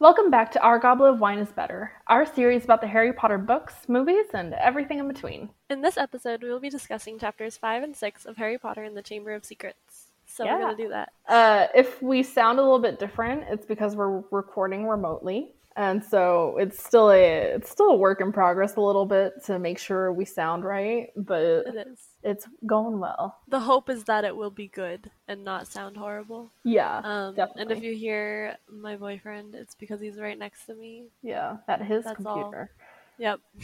Welcome back to Our Goblet of Wine is Better, our series about the Harry Potter books, movies, and everything in between. In this episode, we will be discussing chapters 5 and 6 of Harry Potter and the Chamber of Secrets. So Yeah. we're going to do that. Uh, if we sound a little bit different, it's because we're recording remotely, and so it's still a it's still a work in progress a little bit to make sure we sound right, but It is. it's going well. The hope is that it will be good and not sound horrible. Yeah, Um, and if you hear my boyfriend, it's because he's right next to me. yeah, at his That's all. computer, Yep.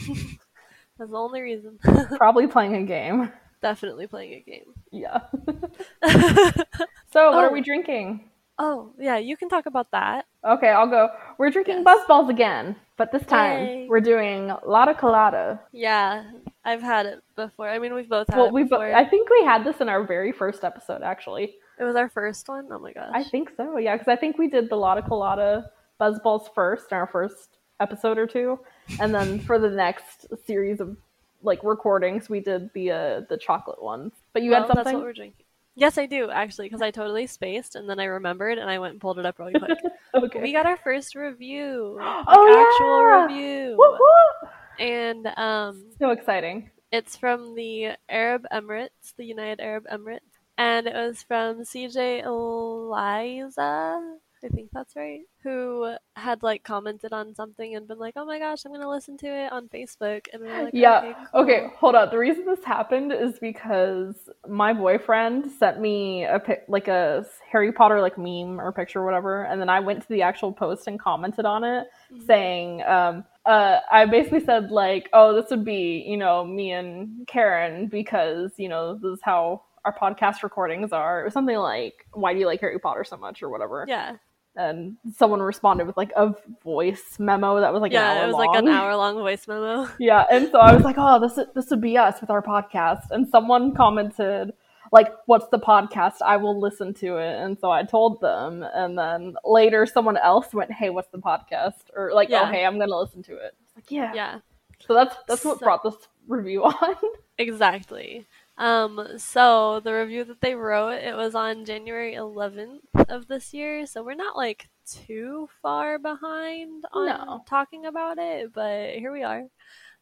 That's the only reason. probably playing a game. Definitely playing a game. Yeah. so, what Oh. are we drinking? Oh, yeah, you can talk about that. Okay, I'll go. We're drinking Yes. Buzzballs again, but this time Yay. we're doing Lotta Colada. Yeah, I've had it before. I mean, we've both had Well, it we bo- before. I think we had this in our very first episode, actually. It was our first one. Oh my gosh. I think so, yeah, because I think we did the Lotta Colada Buzzballs first in our first episode or two, and then for the next series of like recordings, we did the uh, the chocolate ones. But you well, had something. That's what we're drinking. Yes, I do actually, because I totally spaced and then I remembered and I went and pulled it up really quick. okay. We got our first review, like Oh, actual yeah! review, Woo-hoo! and um, So exciting. it's from the Arab Emirates, the United Arab Emirates, and it was from CJ Eliza. I think that's right. Who had like commented on something and been like, "Oh my gosh, I'm gonna listen to it on Facebook," and we were like, Yeah. okay, Okay, hold up. The reason this happened is because my boyfriend sent me a like a Harry Potter like meme or picture or whatever, and then I went to the actual post and commented on it, Mm-hmm. saying, um, uh, I basically said like, oh, this would be you know me and Karen because you know this is how our podcast recordings are. It was something like, why do you like Harry Potter so much or whatever. Yeah, And someone responded with like a voice memo that was like an yeah, hour it was like an hour long voice memo. Yeah, and so I was like, oh, this this would be us with our podcast. And someone commented, like, what's the podcast? I will listen to it. And so I told them, and then later someone else went, hey, what's the podcast? Or like, oh, Yeah. oh, hey, I'm gonna listen to it. Like, yeah. Yeah. So that's that's what So- brought this review on. Exactly. Um, so the review that they wrote, it was on January 11th of this year, so we're not like too far behind on No. talking about it, but here we are.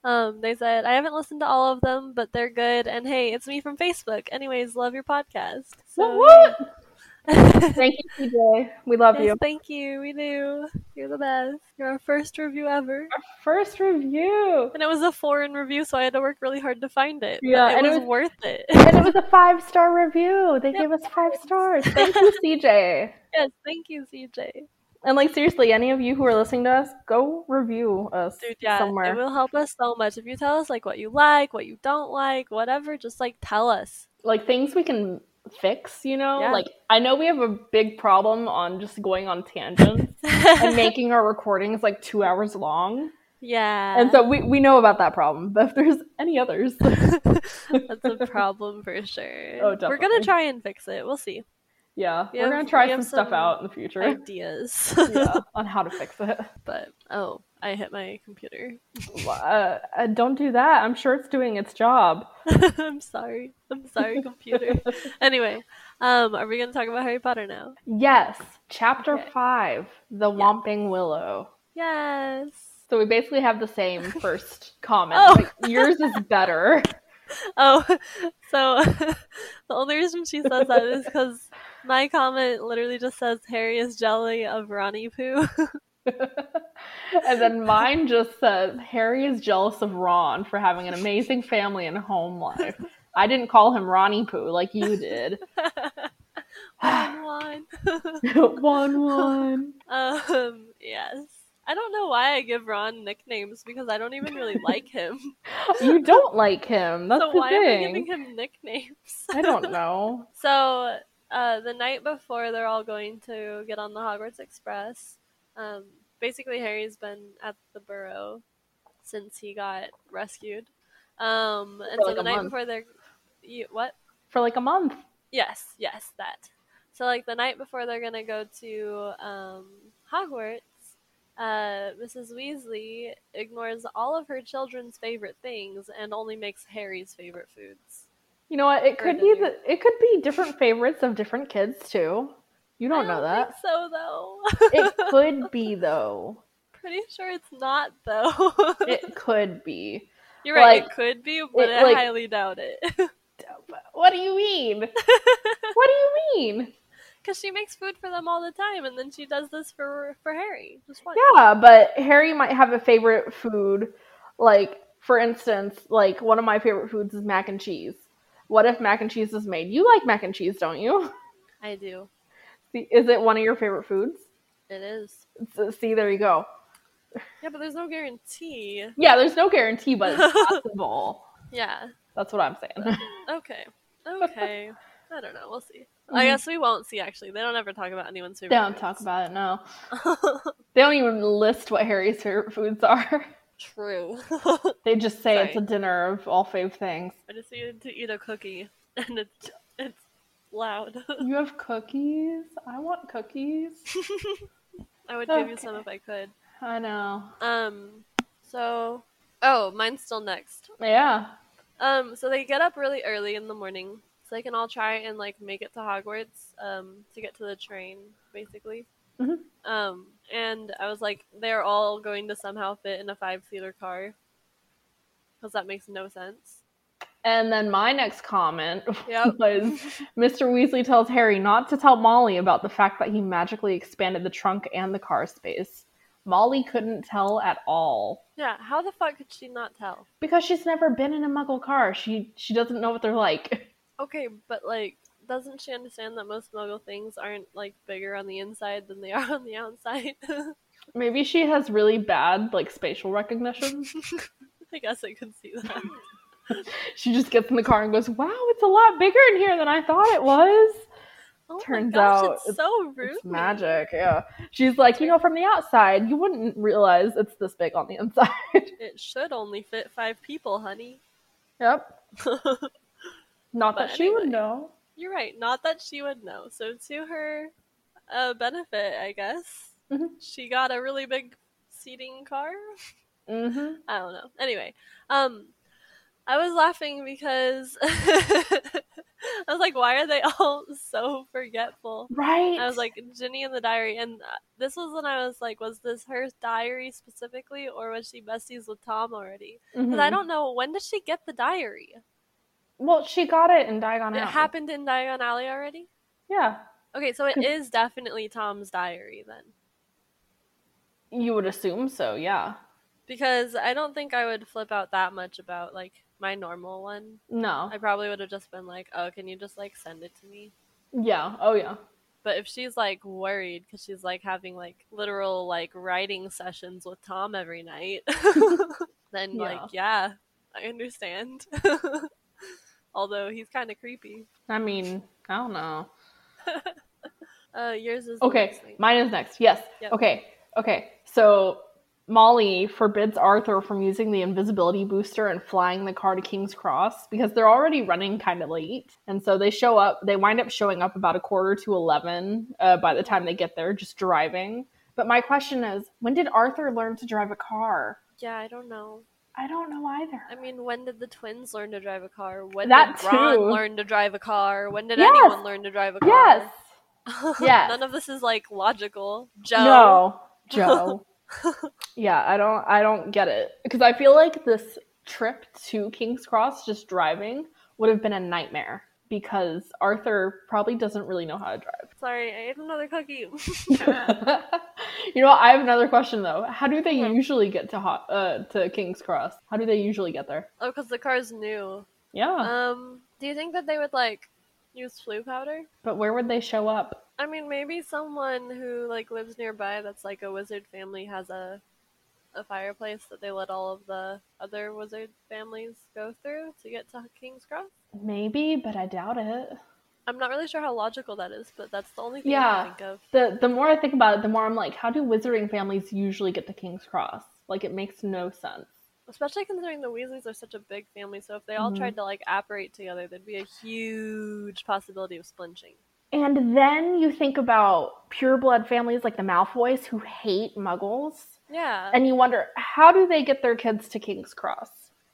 Um, they said, I haven't listened to all of them, but they're good, and hey, it's me from Facebook. Anyways, love your podcast. So, What? yeah. Thank you, CJ. We love Yes, you. thank you. We do. You're the best. You're our first review ever. Our First review. And it was a foreign review, so I had to work really hard to find it. but Yeah, it and it was was- worth it. And it was a five star review. They Yep. gave us five stars. Thank you, CJ. yes, thank you, CJ. And like seriously, any of you who are listening to us, go review us Dude, yeah, somewhere. it will help us so much if you tell us like what you like, what you don't like, whatever. Just like tell us. like things we can fix, you know? Yeah. Like I know we have a big problem on just going on tangents and making our recordings like 2 hours long. yeah, And so we we know about that problem. But if there's any others, that's a problem for sure. Oh, We're gonna try and fix it. We'll see. Yeah, We we're gonna try we some stuff out in the future. Ideas. yeah, on how to fix it. but oh, I hit my computer. Uh, uh, don't do that. I'm sure it's doing its job. I'm sorry. I'm sorry, computer. anyway, um, are we gonna talk about Harry Potter now? Yes, chapter Okay. five, the Whomping Willow. Yes. So we basically have the same first comment. Oh. but yours is better. Oh, so the only reason she says that is because my comment literally just says Harry is jelly of Ronnie Poo. and then mine just says Harry is jealous of Ron for having an amazing family and home life. I didn't call him Ronnie Poo like you did. one one. one one. um, yes. I don't know why I give Ron nicknames because I don't even really like him. You don't like him. That's so the why am I giving him nicknames? I don't know. So, uh, the night before they're all going to get on the Hogwarts Express, um, basically Harry's been at the Burrow since he got rescued. Um, and For so like the night month. before they're, you, what? For like a month. Yes, yes, that. So like the night before they're gonna go to um, Hogwarts, uh, Mrs. Weasley ignores all of her children's favorite things and only makes Harry's favorite foods. You know what? It could be the, it could be different favorites of different kids too. You don't I know don't that. think so though. It could be though. Pretty sure it's not though. It could be. You're right. like, it could be, but it, I like- highly doubt it. What do you mean? what do you mean? Because she makes food for them all the time, and then she does this for for Harry. Just. Yeah, but Harry might have a favorite food. Like, for instance, like one of my favorite foods is mac and cheese. What if mac and cheese is made? You like mac and cheese, don't you? I do. See, Is it one of your favorite foods? It is. See, there you go. Yeah, but there's no guarantee. Yeah, there's no guarantee, but it's possible. Yeah. That's what I'm saying. Okay. Okay. I don't know. We'll see. I mm-hmm. guess we won't see. Actually, they don't ever talk about anyone's They favorite. don't talk about it, no. They don't even list what Harry's favorite foods are. True. They just say it's a dinner of all fave things. I just needed to eat a cookie, and it's loud. You have cookies? I want cookies. I would give you some if I could. I know. Um. So. Oh, mine's still next. Yeah. Um. So they get up really early in the morning, so they can all try and like make it to Hogwarts. Um. To get to the train, basically. Mhm. Um. And I was like, they're all going to somehow fit in a five-seater car. Because that makes no sense. And then my next comment Yep. was Mr. Weasley tells Harry not to tell Molly about the fact that he magically expanded the trunk and the car space. Molly couldn't tell at all Yeah. How the fuck could she not tell? because she's never been in a muggle car. She she doesn't know what they're like. Okay, but like, doesn't she understand that most Muggle things aren't like bigger on the inside than they are on the outside? Maybe she has really bad like spatial recognition. I guess I could see that. she just gets in the car and goes, "Wow, it's a lot bigger in here than I thought it was." Oh Turns gosh, out it's, it's- so rude. It's magic, yeah. She's like, you know, from the outside, you wouldn't realize it's this big on the inside. It should only fit five people, honey. yep. Not But that she would know. You're right. Not that she would know. So to her uh, benefit, I guess, Mhm. she got a really big seating car. Mm-hmm. I don't know. Anyway, um, I was laughing because I was like, why are they all so forgetful? Right. I was like, Ginny in the diary, and uh, this was when I was like, was this her diary specifically, or was she besties with Tom already? Because I Mhm. don't know when did she get the diary? Well, she got it in Diagon Alley. It happened in Diagon Alley already. Yeah. Okay, so it is definitely Tom's diary then, You would assume so, yeah. because I don't think I would flip out that much about like my normal one. No. I probably would have just been like, "Oh, can you just like send it to me?" Yeah. Oh, yeah. But if she's like worried because she's like having like literal like writing sessions with Tom every night, then Yeah. like yeah, I understand. Although he's kind of creepy. I mean, I don't know. Uh, yours is Okay, next mine is next. Yes. Yep. Okay. Okay. So Molly forbids Arthur from using the invisibility booster and flying the car to King's Cross because they're already running kind of late. And so they show up, they wind up showing up about a quarter to 11 uh, by the time they get there, just driving. But my question is when did Arthur learn to drive a car? Yeah, I don't know. I don't know either. I mean, when did the twins learn to drive a car? When That did Ron too. learn to drive a car? When did Yes. anyone learn to drive a car? Yes. Yes. None of this is like logical. Joe. No, Joe. yeah, I don't I don't get it because I feel like this trip to King's Cross just driving would have been a nightmare because Arthur probably doesn't really know how to drive. Sorry, I ate another cookie. you know, what? I have another question though. How do they usually get to hot, uh, to King's Cross? How do they usually get there? oh, because the car's new. Yeah, Um, do you think that they would like use Floo powder? but where would they show up? I mean, maybe someone who like lives nearby that's like a wizard family has a a fireplace that they let all of the other wizard families go through to get to King's Cross. Maybe, but I doubt it. I'm not really sure how logical that is, but that's the only thing I Yeah. can think of. The the more I think about it, the more I'm like, how do wizarding families usually get to King's Cross? Like it makes no sense. Especially considering the Weasleys are such a big family, so if they all Mhm. tried to like apparate together, there'd be a huge possibility of splinching. And then you think about pureblood families like the Malfoys who hate muggles. Yeah. And you wonder, how do they get their kids to King's Cross?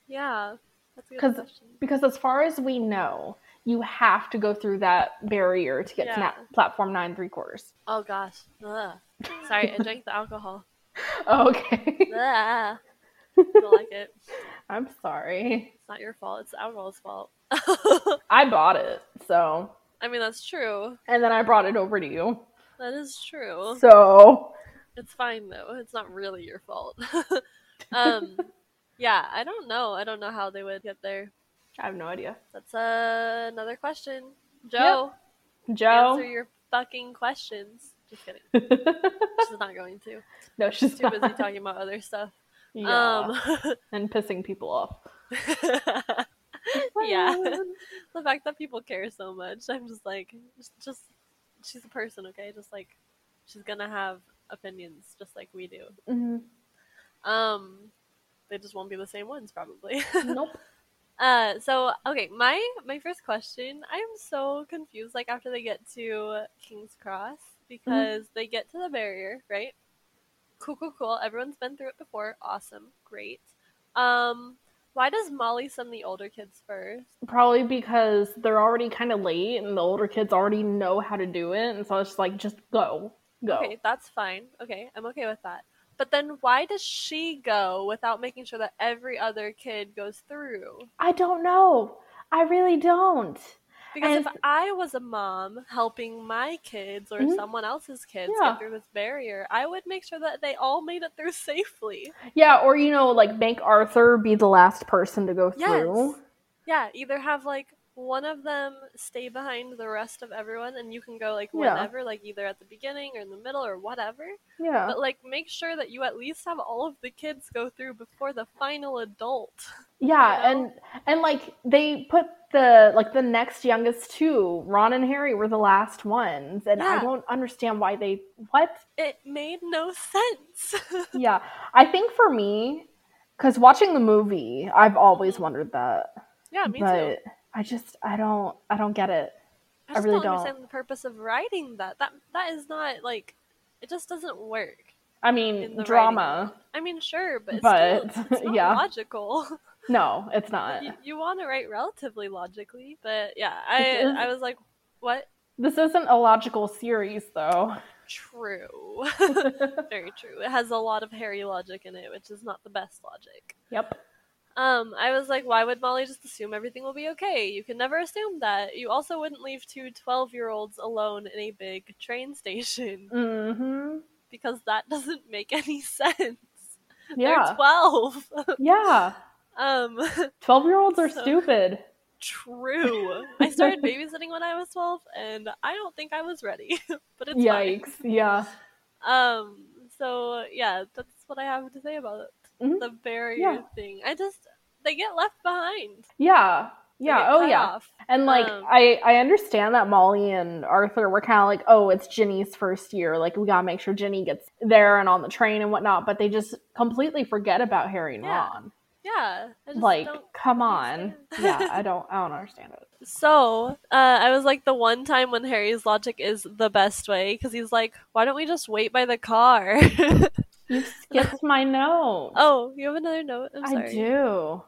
yeah. That's a good Because because as far as we know, you have to go through that barrier to get to Yeah. na- platform nine three quarters. Oh gosh. Ugh. Sorry, I drank the alcohol. Okay. Ugh. don't like it. I'm sorry. It's not your fault. It's alcohol's fault. I bought it, so I mean, that's true. and then I brought it over to you. That is true. So It's fine though. It's not really your fault. um, yeah, I don't know. I don't know how they would get there. I have no idea. That's uh, another question. Joe, Joe. answer your fucking questions. Just kidding. She's not going to. no, she's Too busy talking about other stuff. Yeah. Um, and pissing people off. yeah. the fact that people care so much, I'm just like, just, she's a person, okay? Just like, she's gonna have opinions just like we do. Mhm. Um, they just won't be the same ones, probably. Nope. Uh, so okay, my my first question, I am so confused. Like after they get to King's Cross, because they get to the barrier, right? Cool, cool, cool. Everyone's been through it before. Awesome, great. Um, why does Molly send the older kids first? Probably because they're already kind of late and the older kids already know how to do it. And so it's just like, just go. Go. Okay, that's fine. Okay, I'm okay with that. But then why does she go without making sure that every other kid goes through? I don't know. I really don't. Because And- if I was a mom helping my kids or Mhm. someone else's kids Yeah. get through this barrier, I would make sure that they all made it through safely. Yeah, or you know, like make Arthur be the last person to go Yes. through. Yeah, either have like one of them stay behind the rest of everyone and you can go like Yeah. like either at the beginning or in the middle or whatever. Yeah. But like make sure that you at least have all of the kids go through before the final adult. Yeah, you know? and and like they put the like the next youngest two, Ron and Harry were the last ones, and I don't understand why they what. It made no sense. Yeah, I think for me, because watching the movie, I've always Mhm. wondered that, yeah, me but too. I just I don't I don't get it. I just really don't, don't. understand the purpose of writing that. That that is not like it just doesn't work. I mean, drama. writing. I mean, sure, but, But, still, it's, it's not yeah. logical. No, it's not. you, you want to write relatively logically, but yeah, I I was like, what? This isn't a logical series, though. True, very true. It has a lot of Harry logic in it, which is not the best logic. Yep. Um, I was like, why would Molly just assume everything will be okay? You can never assume that. You also wouldn't leave two 12 year olds alone in a big train station Mm-hmm. because that doesn't make any sense. Yeah. They're 12. Yeah. Um, Twelve year olds are So- stupid. true. I started babysitting when I was 12 and I don't think I was ready, but it's fine. Yeah. Um, so yeah, that's what I have to say about it. Mhm. The barrier Yeah. thing. I just, they get left behind. Yeah. Yeah, oh yeah. off. And like Um, I I understand that Molly and Arthur were kind of like, oh, it's Ginny's first year, like we gotta make sure Ginny gets there and on the train and whatnot. But they just completely forget about Harry and Yeah. Ron. Yeah. I just Like, don't come on, yeah, I don't I don't understand it. So, uh, I was like, the one time when Harry's logic is the best way, because he's like, why don't we just wait by the car? You skipped my note. oh, you have another note? I'm I sorry. do.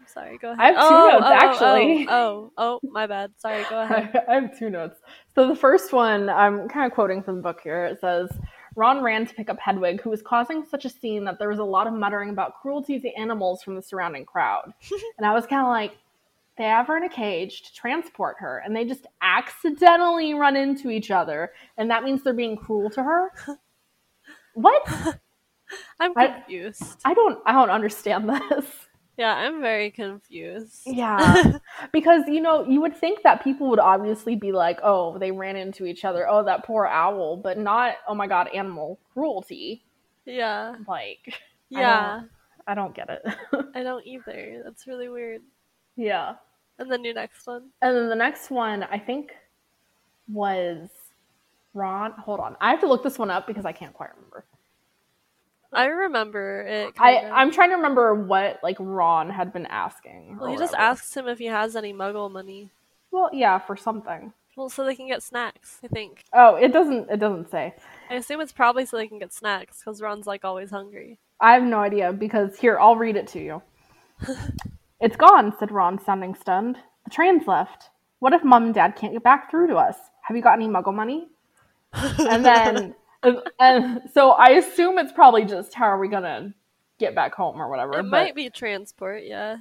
I'm sorry, go ahead. I have two oh, notes, oh, oh, actually. Oh, oh, oh, my bad. Sorry, go ahead. I have two notes. So the first one, I'm kind of quoting from the book here. It says, Ron ran to pick up Hedwig, who was causing such a scene that there was a lot of muttering about cruelty to animals from the surrounding crowd. and I was kind of like, they have her in a cage to transport her, and they just accidentally run into each other, and that means they're being cruel to her. what? I'm I- confused. I don't. I don't understand this. Yeah, I'm very confused. Yeah. because, you know, you would think that people would obviously be like, oh, they ran into each other. Oh, that poor owl. But not, oh my God, animal cruelty. Yeah. Like, Yeah. I don't get it. I don't either. That's really weird. yeah. And then your next one. And then the next one, I think, was Ron. Hold on. I have to look this one up because I can't quite remember. I remember it. I. I'm trying to remember what, like, Ron had been asking. Well, he just whatever. asks him if he has any muggle money. Well, yeah, for something. Well, so they can get snacks, I think. Oh, it doesn't, it doesn't say. I assume it's probably so they can get snacks, because Ron's like always hungry. I have no idea because here, I'll read it to you. it's gone, said Ron, sounding stunned. The train's left. What if mom and dad can't get back through to us? Have you got any muggle money? and then, and so I assume it's probably just how are we gonna get back home or whatever. It but- might be transport, yeah.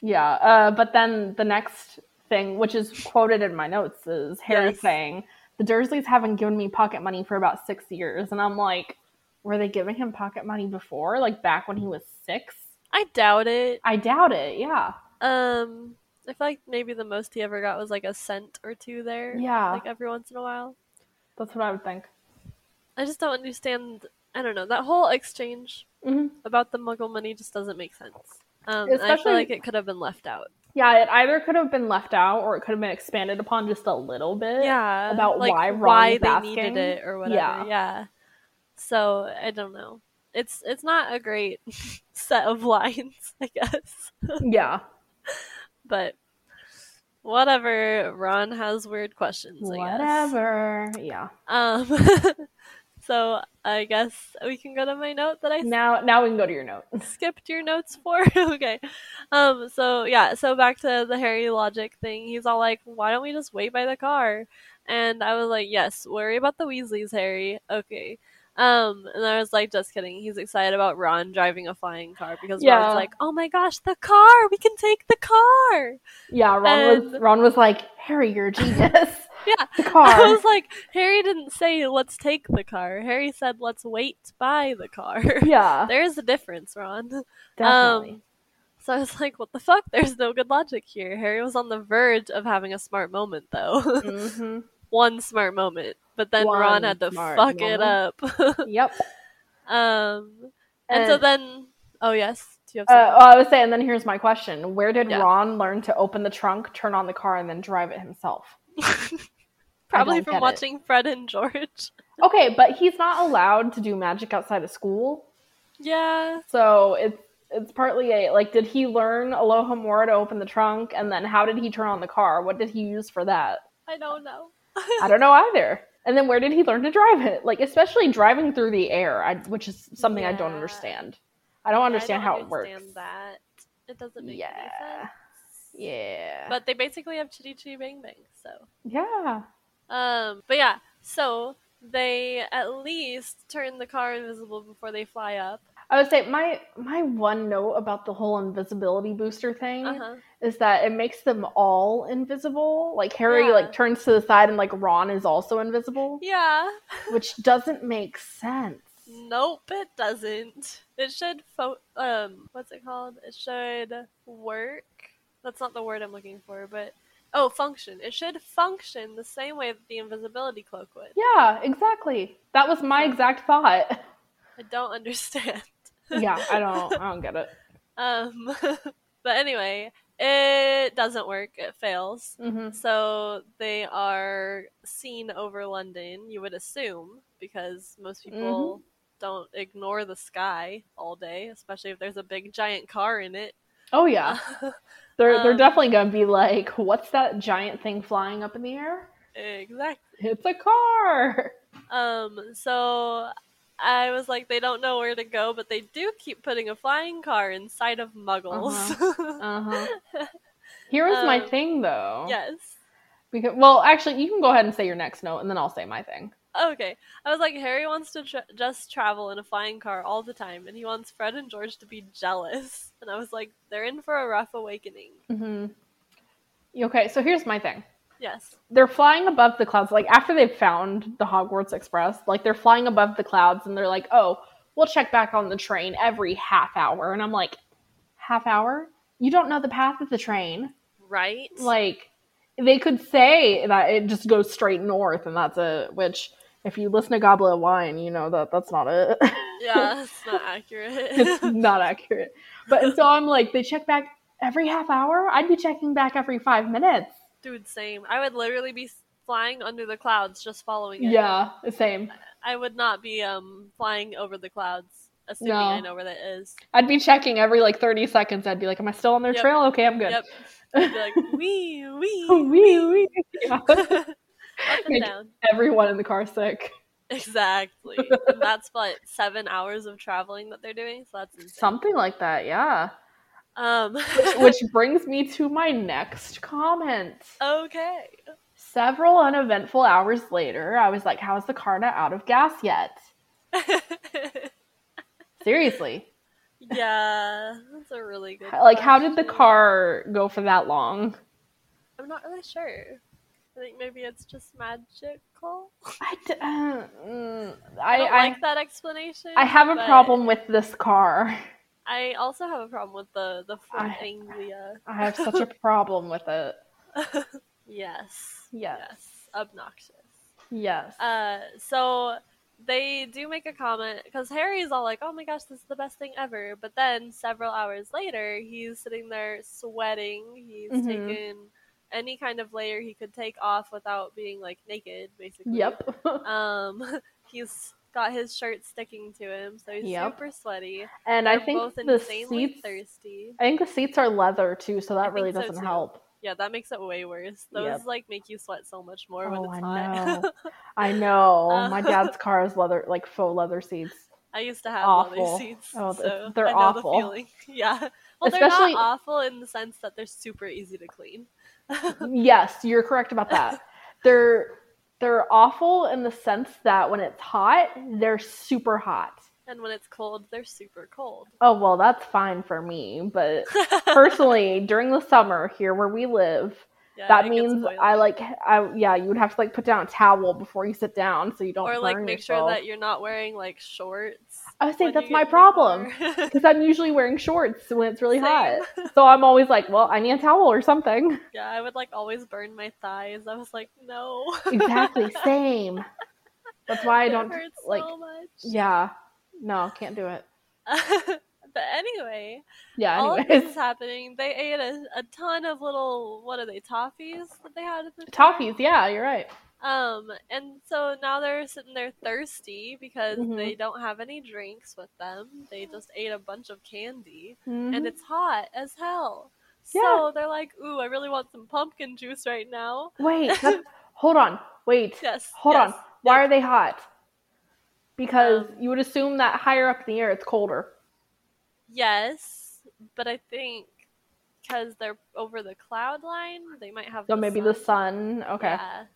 yeah, uh, but then the next thing, which is quoted in my notes, is Harry Yes. saying, The Dursleys haven't given me pocket money for about six years. And I'm like, were they giving him pocket money before? Like back when he was six? I doubt it. I doubt it, yeah. Um, I feel like maybe the most he ever got was like a cent or two there. Yeah. Like every once in a while. That's what I would think. I just don't understand. I don't know. That whole exchange hmm about the muggle money just doesn't make sense. Um, I feel like it could have been left out. Yeah, it either could have been left out or it could have been expanded upon just a little bit. Yeah. about like why Ron why they asking. needed it or whatever. Yeah. Yeah. So I don't know. It's it's not a great set of lines, I guess. Yeah. but whatever. Ron has weird questions. I guess. Whatever. Yeah. Um. so I guess we can go to my note that I Now now we can go to your note. skipped your notes for. okay. Um. So yeah. So back to the Harry logic thing. He's all like, "Why don't we just wait by the car?" And I was like, "Yes. Worry about the Weasleys, Harry. Okay." Um. And I was like, "Just kidding." He's excited about Ron driving a flying car because Yeah. Ron's like, "Oh my gosh, the car! We can take the car!" Yeah, Ron was Ron was like, Harry, you're a genius. Yeah. the car. I was like, Harry didn't say let's take the car. Harry said let's wait by the car. yeah. there is a difference, Ron. Definitely. Um, so I was like, what the fuck? There's no good logic here. Harry was on the verge of having a smart moment, though. hmm One smart moment. But then One Ron had to fuck it up. Yep. um, and so then, oh, yes. Do you have Uh, oh, I was saying, then here's my question: Where did Yeah. Ron learn to open the trunk, turn on the car, and then drive it himself? Probably from get it. watching Fred and George. Okay, but he's not allowed to do magic outside of school, yeah. so it's it's partly a like. Did he learn Alohomora to open the trunk, and then how did he turn on the car? What did he use for that? I don't know. I don't know either. And then where did he learn to drive it? Like especially driving through the air, I, which is something I don't understand. I don't understand I don't how it works. that. It doesn't make Yeah. any sense. Yeah. But they basically have Chitty Chitty Bang Bang, so. yeah. Um, but yeah, so they at least turn the car invisible before they fly up. I would say my my one note about the whole invisibility booster thing Uh-huh. Is that it makes them all invisible. Like Harry Yeah. like turns to the side and like Ron is also invisible, Yeah. which doesn't make sense. Nope, it doesn't. It should fo- um what's it called? It should work. That's not the word I'm looking for, but oh, function. It should function the same way that the invisibility cloak would. Yeah, exactly. That was my exact thought. I don't understand. yeah, I don't I don't get it. Um, but anyway, It doesn't work. It fails. hmm So they are seen over London, you would assume, because most people don't ignore the sky all day, especially if there's a big giant car in it. Oh yeah, they're they're Um, definitely gonna be like, "What's that giant thing flying up in the air?" exactly. It's a car. Um, so I was like, they don't know where to go, but they do keep putting a flying car inside of Muggles. Uh huh. Here was my Um, thing though. yes. Because well, actually, you can go ahead and say your next note, and then I'll say my thing. Okay. I was like, Harry wants to tra- just travel in a flying car all the time, and he wants Fred and George to be jealous. And I was like, they're in for a rough awakening. hmm Okay, so here's my thing. Yes. They're flying above the clouds. Like after they've found the Hogwarts Express, like they're flying above the clouds, and they're like, "Oh, we'll check back on the train every half hour." And I'm like, "Half hour? You don't know the path of the train." Right? like they could say that it just goes straight north and that's it which if you listen to goblet of wine you know that that's not it yeah, it's not accurate. it's not accurate but and so i'm like they check back every half hour i'd be checking back every five minutes Dude, same. I would literally be flying under the clouds just following it. yeah the same I would not be um flying over the clouds, assuming No. I know where that is. i'd be checking every like 30 seconds i'd be like am i still on their Yep. trail okay i'm good Yep. I'd be like, wee, wee, wee, wee. Yeah. Make down. everyone in the car sick Exactly. and that's what seven hours of traveling that they're doing. So that's insane. something like that yeah Um. which brings me to my next comment okay. Several uneventful hours later, I was like, How is the car not out of gas yet? Seriously. yeah, that's a really good. Like, how did the car go for that long? I'm not really sure. I think maybe it's just magical. I, d- uh, mm, I, I, don't I, like that explanation. I have a problem with this car. I also have a problem with the the Ford I- Anglia. I have such a problem with it. Yes. Yes. Yes. Obnoxious. Yes. Uh, so they do make a comment because Harry's all like, "Oh my gosh, this is the best thing ever!" But then several hours later, he's sitting there sweating. He's Mhm. taken any kind of layer he could take off without being like naked, basically. yep. Um, he's got his shirt sticking to him, so he's Yep. super sweaty. and I They're think both the seats. thirsty. I think the seats are leather too, so that I really so, doesn't too. help. Yeah, that makes it way worse. Those Yep. like make you sweat so much more Oh, when it's I hot. know. I know. Uh, My dad's car is leather, like faux leather seats. I used to have Awful. leather seats, Oh, so they're I know awful. the feeling. Yeah, well, Especially- they're not awful in the sense that they're super easy to clean. yes, you're correct about that. They're they're awful in the sense that when it's hot, they're super hot. and when it's cold, they're super cold. Oh well, that's fine for me, but personally, during the summer here where we live, Yeah, that means. I like I yeah, you would have to like put down a towel before you sit down so you don't or like make sure that you're not wearing like shorts. I would say when that's my get in your problem because I'm usually wearing shorts when it's really hot. So I'm always like, well, I need a towel or something. yeah, I would like always burn my thighs. I was like, no. Exactly, same. That's why I don't like. so. Yeah, no, can't do it. but anyway, Yeah, all of this is happening. They ate a, a ton of little what are they toffees that they had at the time? Toffees, yeah, you're right. Um, and so now they're sitting there thirsty because Mhm. they don't have any drinks with them. They just ate a bunch of candy, Mhm. and it's hot as hell. Yeah. So they're like, "Ooh, I really want some pumpkin juice right now." Wait, hold on. Wait. Yes. Hold yes, on. Why are they hot? Because Um, you would assume that higher up in the air it's colder. Yes, but I think because they're over the cloud line, they might have. So maybe the sun. Okay. Yeah.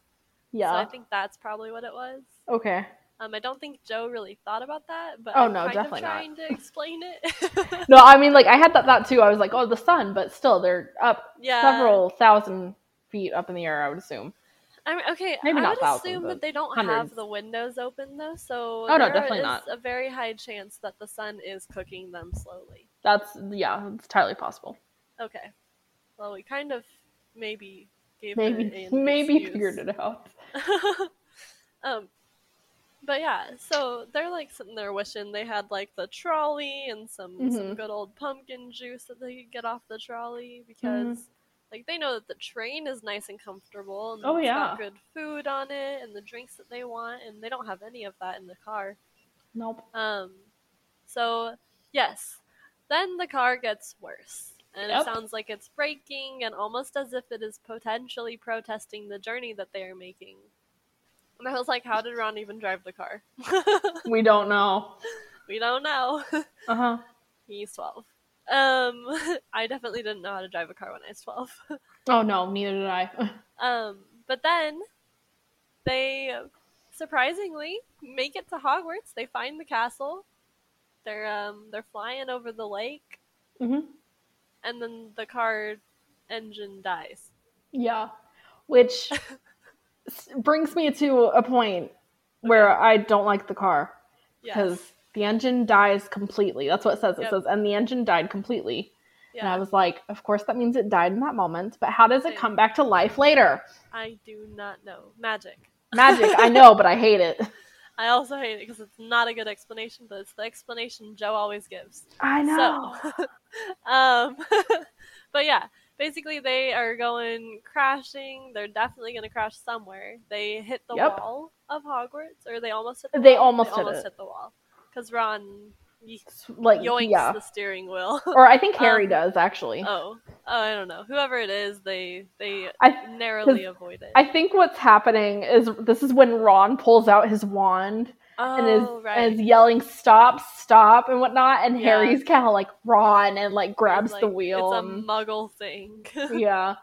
Yeah. So I think that's probably what it was. okay. Um, I don't think Joe really thought about that, but Oh, I'm no, kind definitely of not. trying to explain it. No, I mean like I had that thought too. I was like, oh, the sun, but still they're up yeah. several thousand feet up in the air. I would assume. I mean, okay, Maybe I not would thousands, assume that they don't hundreds. have the windows open though, so Oh, no, definitely not. a very high chance that the sun is cooking them slowly. That's yeah, it's entirely possible. Okay, well, we kind of maybe gave Maybe maybe excuse. figured it out. um, but yeah, so they're like sitting there wishing they had like the trolley and some some Mhm. good old pumpkin juice that they could get off the trolley because like they know that the train is nice and comfortable and Oh, it's yeah. got good food on it and the drinks that they want and they don't have any of that in the car. Nope. Um, so yes, then the car gets worse, and Yep. it sounds like it's breaking and almost as if it is potentially protesting the journey that they are making. And I was like, how did Ron even drive the car? We don't know. we don't know. Uh huh. He's twelve. Um, I definitely didn't know how to drive a car when I was twelve. Oh no, neither did I. Um, but then they surprisingly make it to Hogwarts. They find the castle. They're um they're flying over the lake, hmm and then the car engine dies. Yeah, which brings me to a point where I don't like the car because Yes. the engine dies completely. That's what it says. It Yep. says, and the engine died completely. Yeah. And I was like, of course that means it died in that moment, but how does it come back to life later? I do not know magic. Magic, I know, but I hate it. I also hate it because it's not a good explanation, but it's the explanation Joe always gives. I know. So, um, but yeah, basically they are going crashing. They're definitely going to crash somewhere. They hit the Yep. wall of Hogwarts, or they almost hit. The They wall? almost they hit almost it. hit the wall because Ron like, yoinks yeah. the steering wheel. Or I think Harry Um, does actually. oh, oh, I don't know. Whoever it is, they they I narrowly avoid it. I think what's happening is this is when Ron pulls out his wand and is, oh, right. and is yelling stop, stop and whatnot, and Yeah. Harry's kinda like Ron and like grabs the wheel. It's a muggle thing. yeah.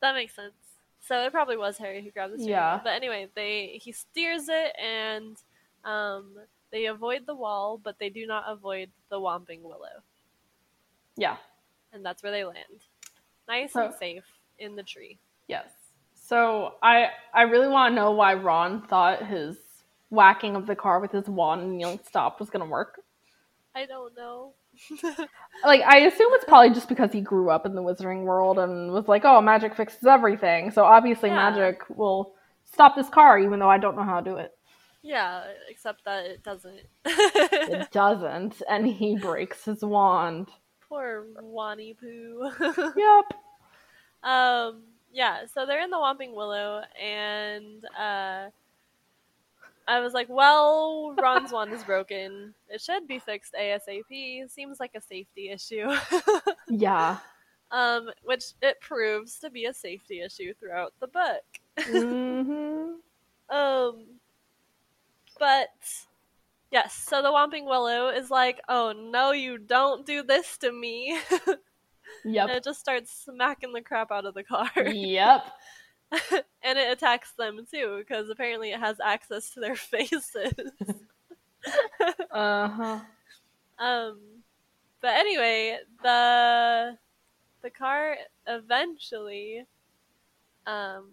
That makes sense. So it probably was Harry who grabbed the steering Yeah. wheel. But anyway, they he steers it and um, they avoid the wall, but they do not avoid the Whomping Willow, Yeah. and that's where they land, nice So- and safe in the tree. Yes. So I I really want to know why Ron thought his whacking of the car with his wand and yelling stop was gonna work. I don't know. Like I assume it's probably just because he grew up in the wizarding world and was like, "Oh, magic fixes everything." So obviously Yeah. magic will stop this car even though I don't know how to do it. Yeah, except that it doesn't. It doesn't and he breaks his wand. Poor Wani Poo. Yep. Um, yeah, so they're in the Whomping Willow, and uh, I was like, well, Ron's wand is broken. It should be fixed ASAP. Seems like a safety issue. Yeah. um, which it proves to be a safety issue throughout the book. hmm Um, but yes, so the Whomping Willow is like, oh no, you don't do this to me. and it just starts smacking the crap out of the car. yep. and it attacks them too because apparently it has access to their faces. Uh-huh. um, but anyway, the the car eventually um,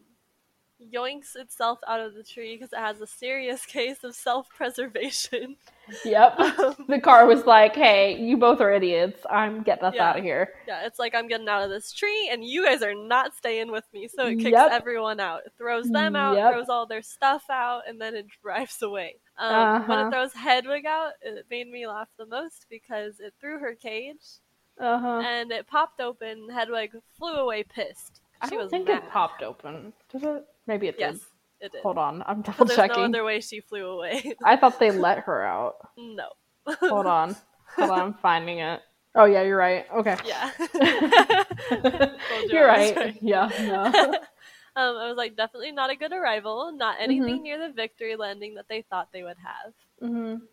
yoinks itself out of the tree because it has a serious case of self preservation. Yep. the car was like, "Hey, you both are idiots. I'm getting us Yeah. out of here." yeah, it's like I'm getting out of this tree, and you guys are not staying with me. So it kicks Yep. everyone out. It throws them out, Yep. throws all their stuff out, and then it drives away. Um, When Uh-huh. it throws Hedwig out, it made me laugh the most because it threw her cage Uh-huh. and it popped open. Hedwig flew away pissed. I She don't was think mad. it popped open. Did it? Maybe it Yes, did. it did. Hold on, I'm double there's no checking. other way she flew away. I thought they let her out. no. Hold on. Hold on, I'm finding it. Oh yeah, you're right. Okay. Yeah. You you're right. Yeah. No. um, I was like, definitely not a good arrival. Not Mm-hmm. anything near the victory landing that they thought they would have. Mm-hmm.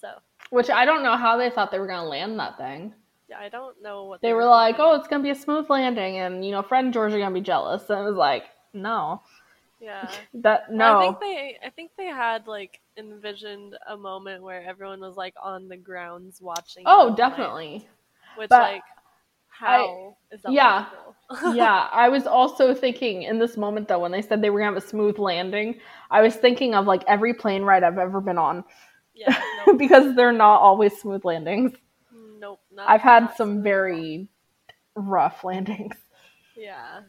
So, Which I don't know how they thought they were gonna land that thing. yeah, I don't know what They were like, "Oh, it's gonna be a smooth landing," and you know, Fred and George are gonna be jealous. And it was like, "No, yeah. that no." I think they, I think they had like envisioned a moment where everyone was like on the grounds watching. oh, definitely. Which But like, how is that yeah. possible? yeah, I was also thinking in this moment though when they said they were gonna have a smooth landing, I was thinking of like every plane ride I've ever been on yeah. Nope. because they're not always smooth landings. nope not, I've had some very rough landings. Yeah.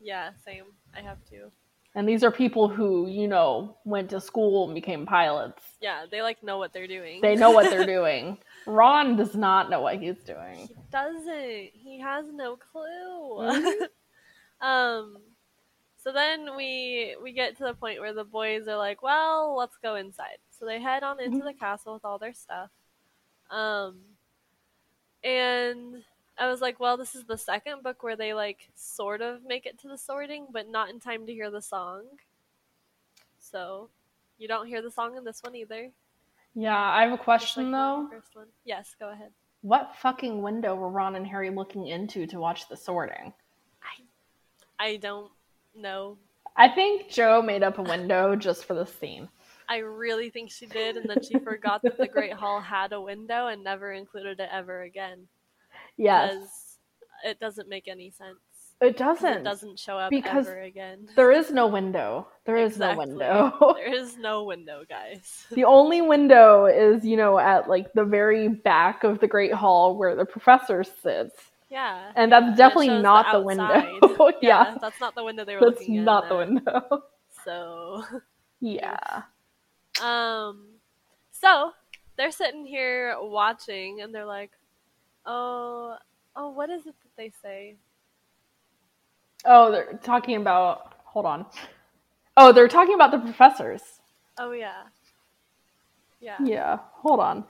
Yeah. Same. I have to. And these are people who, you know, went to school and became pilots. Yeah, they like know what they're doing. They know what they're doing. Ron does not know what he's doing. He doesn't. He has no clue. Mhm. um so then we we get to the point where the boys are like, "Well, let's go inside." So they head on into the castle with all their stuff. Um and I was like, "Well, this is the second book where they like sort of make it to the sorting, but not in time to hear the song." So, you don't hear the song in this one either. Yeah, I have a Just like question though. First one. Yes, go ahead. What fucking window were Ron and Harry looking into to watch the sorting? I don't know I think Joe made up a window just for the scene. I really think she did, and then she forgot that the Great Hall had a window and never included it ever again. Yes. It doesn't make any sense. It doesn't. It doesn't show up because ever again. There is no window. There is Exactly. no window. there is no window, guys. the only window is, you know, at like the very back of the Great Hall where the professor sits. Yeah. And that's And definitely shows not the, outside. window. yeah. That's not the window they were That's looking at. not the window. So, yeah. um, so they're sitting here watching, and they're like, "Oh, oh, what is it that they say?" Oh, they're talking about. Hold on. Oh, they're talking about the professors. Oh yeah, yeah. Yeah. Hold on.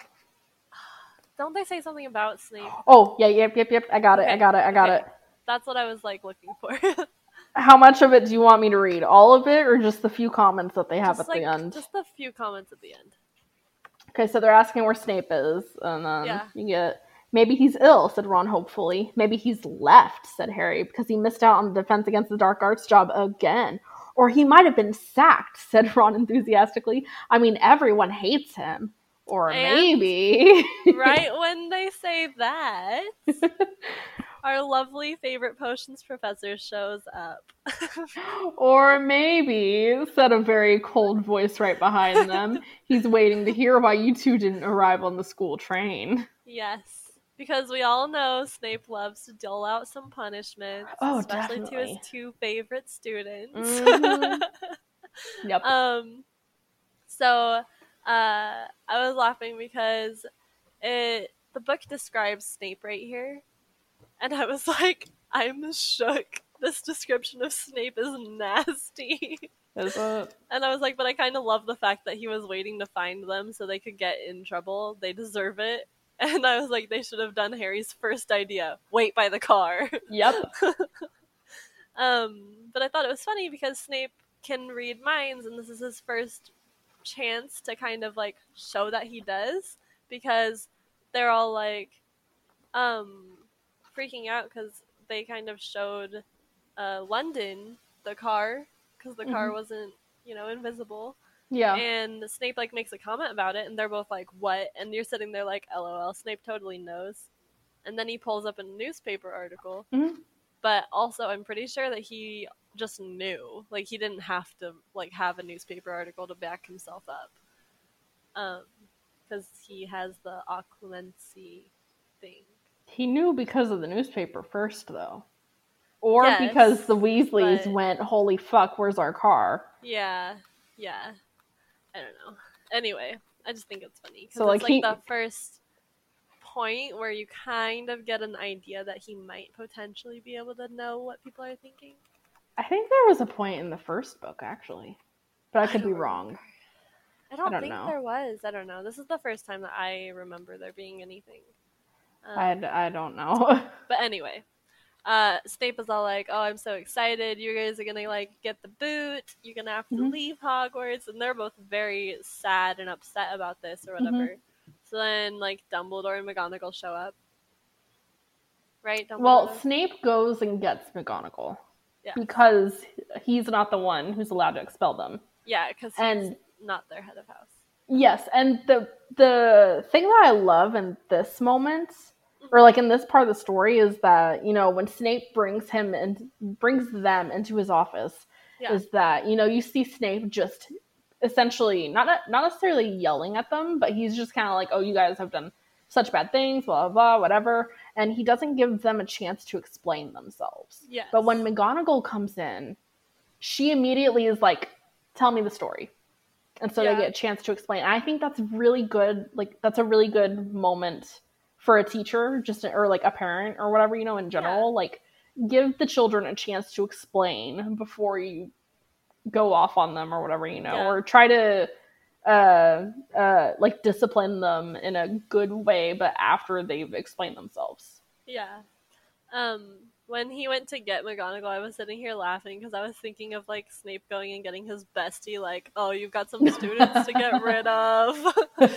Don't they say something about Snape? Oh, yeah, yep, yep, yep. I got it. I got it. I got okay. it. That's what I was like looking for. How much of it do you want me to read? All of it, or just the few comments that they have just at like the end? just the few comments at the end. Okay, so they're asking where Snape is, and then Yeah. you get maybe he's ill, said Ron hopefully. Maybe he's left, said Harry, because he missed out on the defense against the dark arts job again. Or he might have been sacked, said Ron enthusiastically. I mean, everyone hates him. Or And- maybe. right when they say that, our lovely favorite potions professor shows up. or maybe, said a very cold voice right behind them, he's waiting to hear why you two didn't arrive on the school train. yes, because we all know Snape loves to dole out some punishments, Oh, especially to his two favorite students. Mhm. Yep. um, so uh, I was laughing because it the book describes Snape right here, and I was like, I'm shook. This description of Snape is nasty. Is it? And I was like, but I kind of love the fact that he was waiting to find them so they could get in trouble. They deserve it. And I was like, they should have done Harry's first idea wait by the car. Yep. Um, but I thought it was funny because Snape can read minds, and this is his first chance to kind of like show that he does because they're all like um freaking out because they kind of showed uh London the car because the car wasn't you know invisible Yeah. and Snape like makes a comment about it, and they're both like, "What?" And you're sitting there like, "LOL." Snape totally knows. And then he pulls up a newspaper article, Mhm. but also I'm pretty sure that he just knew, like he didn't have to like have a newspaper article to back himself up, um, because he has the occlumency thing. He knew because of the newspaper first, though. Or Yes, because the Weasleys but- went, holy fuck, where's our car? Yeah, yeah. I don't know. Anyway, I just think it's funny because So, like, it's like he- the first point where you kind of get an idea that he might potentially be able to know what people are thinking. I think there was a point in the first book, actually. But I could be don't wrong. I don't, don't think know. there was. I don't know. This is the first time that I remember there being anything. Um, I, I don't know. But anyway, uh, Snape is all like, "Oh, I'm so excited! You guys are gonna like get the boot. You're gonna have to Mhm. leave Hogwarts," and they're both very sad and upset about this or Mm-hmm. whatever. So then, like Dumbledore and McGonagall show up, right? Dumbledore well. Snape goes and gets McGonagall. Yeah. Because he's not the one who's allowed to expel them. yeah, because and- not their head of house. Yes, and the the thing that I love in this moment, or like in this part of the story, is that you know when Snape brings him and brings them into his office, Yeah. is that you know you see Snape just essentially not not necessarily yelling at them, but he's just kind of like, oh, you guys have done such bad things, blah blah blah, whatever, and he doesn't give them a chance to explain themselves. Yes. But when McGonagall comes in, she immediately is like, "Tell me the story," and so Yeah. they get a chance to explain. And I think that's really good. Like that's a really good moment for a teacher, just or like a parent or whatever you know in general. Like give the children a chance to explain before you go off on them or whatever you know, Yeah. or try to uh uh like discipline them in a good way, but after they've explained themselves. Yeah. Um, when he went to get McGonagall, I was sitting here laughing because I was thinking of like Snape going and getting his bestie, like, "Oh, you've got some students to get rid of." and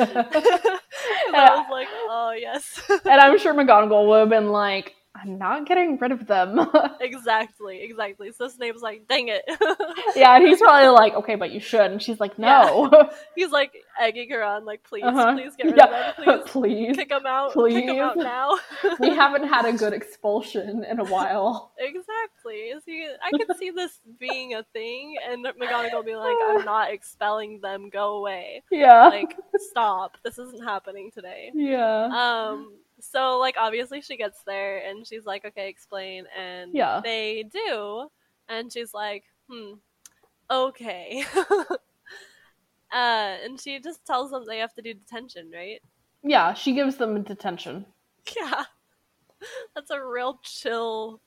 I was like, "Oh yes, and I'm sure McGonagall would have been like, I'm not getting rid of them. exactly, exactly." So Snape's like, "Dang it!" yeah, and he's probably like, okay, but you should. And she's like, no. He's like egging her on, like, "Please, Uh-huh. please get rid Yeah. of them, please." Please. Kick him out. Kick him out Please. now. we haven't had a good expulsion in a while. Exactly. See, I could see this being a thing, and McGonagall be like, "I'm not expelling them. Go away. Yeah. Like, stop. This isn't happening today." yeah. Um. So, like, obviously, she gets there, and she's like, "Okay, explain." And Yeah. they do, and she's like, "Hmm, okay." uh, and she just tells them they have to do detention, right? yeah, she gives them detention. Yeah. That's a real chill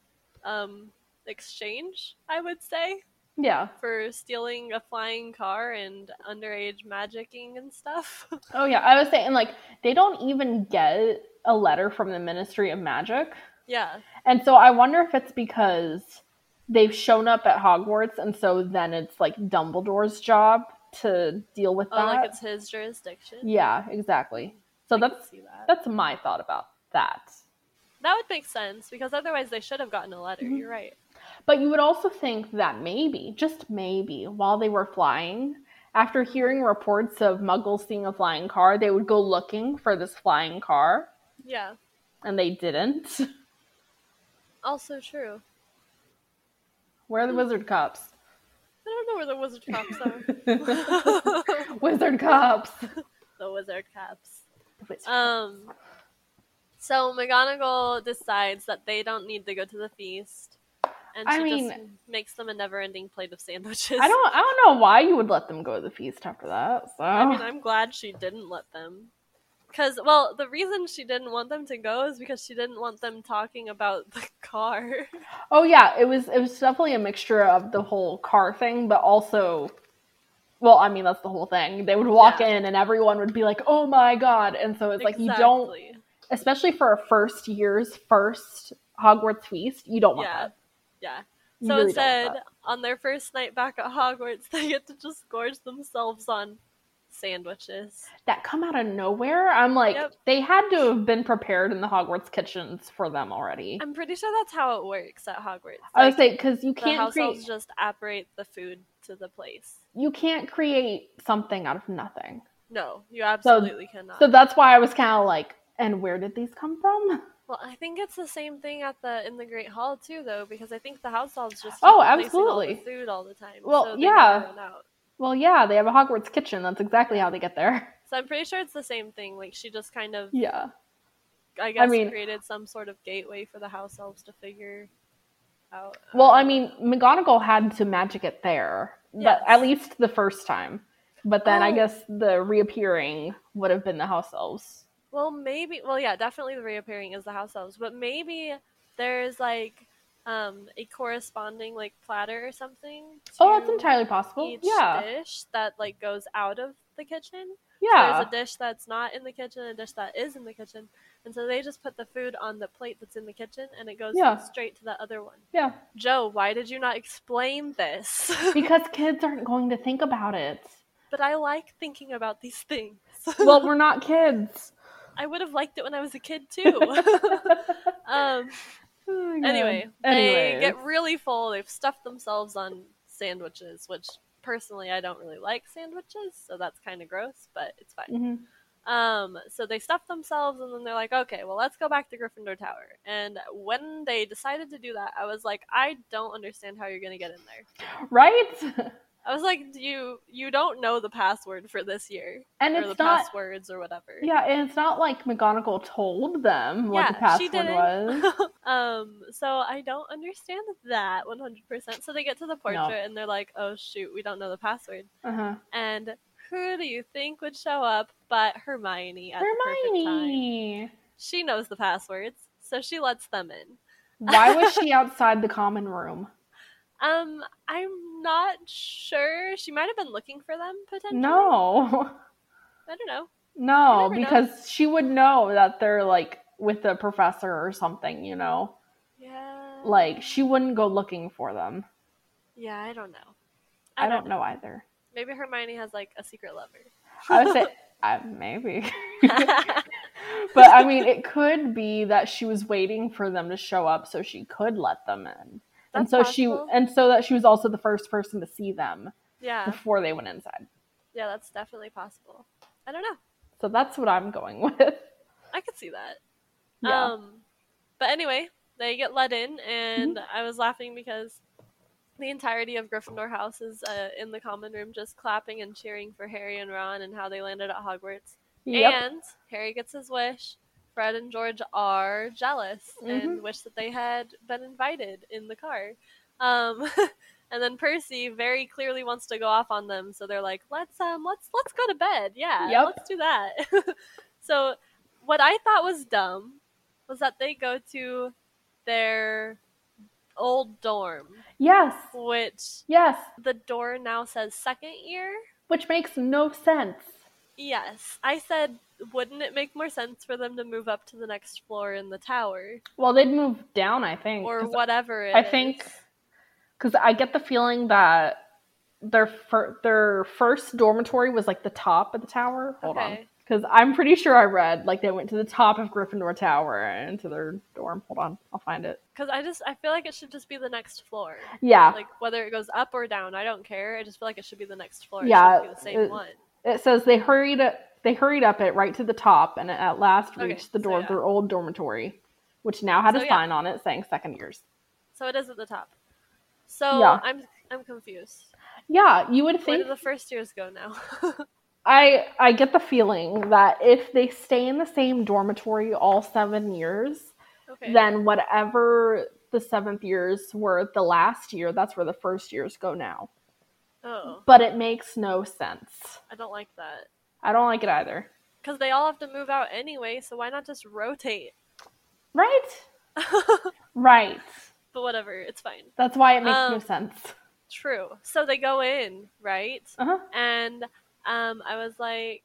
um exchange, I would say, Yeah. for stealing a flying car and underage magicking and stuff. Oh, yeah. I was saying, like, they don't even get a letter from the Ministry of Magic. yeah. And so I wonder if it's because they've shown up at Hogwarts, and so then it's like Dumbledore's job to deal with Oh, that. like it's his jurisdiction. Yeah, exactly. So I that's that. that's my thought about that. That would make sense because otherwise they should have gotten a letter. Mm-hmm. You're right. But you would also think that maybe, just maybe, while they were flying, after hearing reports of muggles seeing a flying car, they would go looking for this flying car, Yeah. and they didn't. Also true. Where are the wizard cops? I don't know where the wizard cops are. Wizard cops. the wizard caps. Um. So McGonagall decides that they don't need to go to the feast, and I she mean- just makes them a never-ending plate of sandwiches. I don't I don't know why you would let them go to the feast after that. So I mean, I'm glad she didn't let them. Because, well, the reason she didn't want them to go is because she didn't want them talking about the car. Oh yeah, it was it was definitely a mixture of the whole car thing, but also well, I mean that's the whole thing. They would walk Yeah. in and everyone would be like, "Oh my god." And so it's like you don't especially for a first year's first Hogwarts feast, you don't want Yeah. that. Yeah. You So really instead, on their first night back at Hogwarts, they get to just gorge themselves on sandwiches. that come out of nowhere, I'm like Yep. they had to have been prepared in the Hogwarts kitchens for them already. I'm pretty sure that's how it works at Hogwarts. I would Like, say because you can't house elves create just apparate the food to the place. you can't create something out of nothing. No, you absolutely cannot. So that's why I was kind of like, and where did these come from? well, I think it's the same thing at the in the Great Hall too, though, because I think the house elves just Oh, replacing all the absolutely. food all the time. Well, so yeah. never run out. Well, yeah, they have a Hogwarts kitchen. That's exactly how they get there. So I'm pretty sure it's the same thing. Like she just kind of, Yeah. I guess, mean- created some sort of gateway for the house elves to figure out. Well, I mean, McGonagall had to magic it there, Yes. but at least the first time. But then I Oh. guess the reappearing would have been the house elves. Well, maybe. Well, yeah, definitely the reappearing is the house elves, but maybe there's like um, a corresponding like platter or something. Oh, that's entirely possible. Each Yeah. dish that like goes out of the kitchen. So Yeah. there's a dish that's not in the kitchen, a dish that is in the kitchen, and so they just put the food on the plate that's in the kitchen, and it goes Yeah. straight to the other one. Yeah. Joe, why did you not explain this? Because kids aren't going to think about it. but I like thinking about these things. Well, we're not kids. I would have liked it when I was a kid too. um, Oh, anyway, they get really full. They've stuffed themselves on sandwiches, which personally I don't really like sandwiches, so that's kind of gross, but it's fine. Mhm. Um, so they stuff themselves, and then they're like, "Okay, well, let's go back to Gryffindor Tower." And when they decided to do that, I was like, "I don't understand how you're gonna get in there." Right? I was like, you you don't know the password for this year, And or it's the not passwords or whatever. Yeah, and it's not like McGonagall told them what the Yeah, she didn't. was. um, so I don't understand that one hundred percent. So they get to the portrait and they're like, "Oh shoot, we don't know the password." Uh-huh. And who do you think would show up but Hermione at? Hermione. She knows the passwords, so she lets them in. Why was she outside the common room? Um, I'm not sure. She might have been looking for them potentially. No. I don't know. No, never know. because she would know that they're like with the professor or something, you know? Yeah. Like she wouldn't go looking for them. Yeah, I don't know. I, don't know either. Maybe Hermione has like a secret lover. I would say I, maybe. but I mean, it could be that she was waiting for them to show up so she could let them in. And That's so she and so that she was also the first person to see them yeah, before they went inside. yeah, that's definitely possible. I don't know. So that's what I'm going with. I could see that. Yeah. Um, but anyway, they get let in, and Mm-hmm. I was laughing because the entirety of Gryffindor House is uh, in the common room, just clapping and cheering for Harry and Ron and how they landed at Hogwarts. Yep. And Harry gets his wish. Fred and George are jealous and Mhm. wish that they had been invited in the car. Um, and then Percy very clearly wants to go off on them, so they're like, "Let's um, let's let's go to bed. Yeah, Yep. let's do that." so, what I thought was dumb was that they go to their old dorm, yes. which Yes. the door now says second year. Which makes no sense. Yes, I said, wouldn't it make more sense for them to move up to the next floor in the tower Well, they'd move down, I think. Or whatever? it I think because I get the feeling that their fir- their first dormitory was like the top of the tower. Hold on, because I'm pretty sure I read like they went to the top of Gryffindor Tower and to their dorm. Hold on, I'll find it. Because I just I feel like it should just be the next floor. Yeah, Like whether it goes up or down, I don't care. I just feel like it should be the next floor. Yeah, it should be the same it- one. It says they hurried they hurried up it right to the top and at last Okay, reached the so door of yeah. their old dormitory, which now had So a yeah. sign on it saying second years. So it is at the top. So Yeah. I'm I'm confused. Yeah, you would Where think do the first years go now? I I get the feeling that if they stay in the same dormitory all seven years, okay. then whatever the seventh years were the last year, that's where the first years go now. Oh, But it makes no sense. I don't like that. I don't like it either. Because they all have to move out anyway, so why not just rotate? Right? Right. But whatever, it's fine. That's why it makes no Um, sense. True. So they go in, right? Uh-huh. And um, I was like,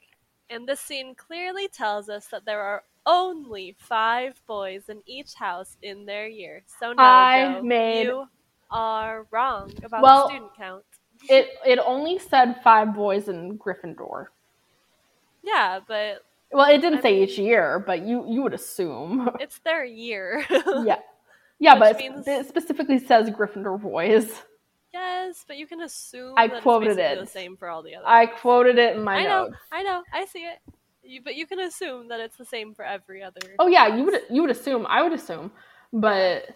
and this scene clearly tells us that there are only five boys in each house in their year. So no, I Joe, made- you are wrong about Well- the student count. It it only said five boys in Gryffindor. Yeah, but Well, it didn't I say mean- each year, but you you would assume. it's their year. yeah. Yeah, Which but means- it specifically says Gryffindor boys. yes, but you can assume I that quoted it. the same for all the others. I quoted it in my I know, notes. I know, I see it. You, but you can assume that it's the same for every other. Oh yeah, you would you would assume. I would assume, but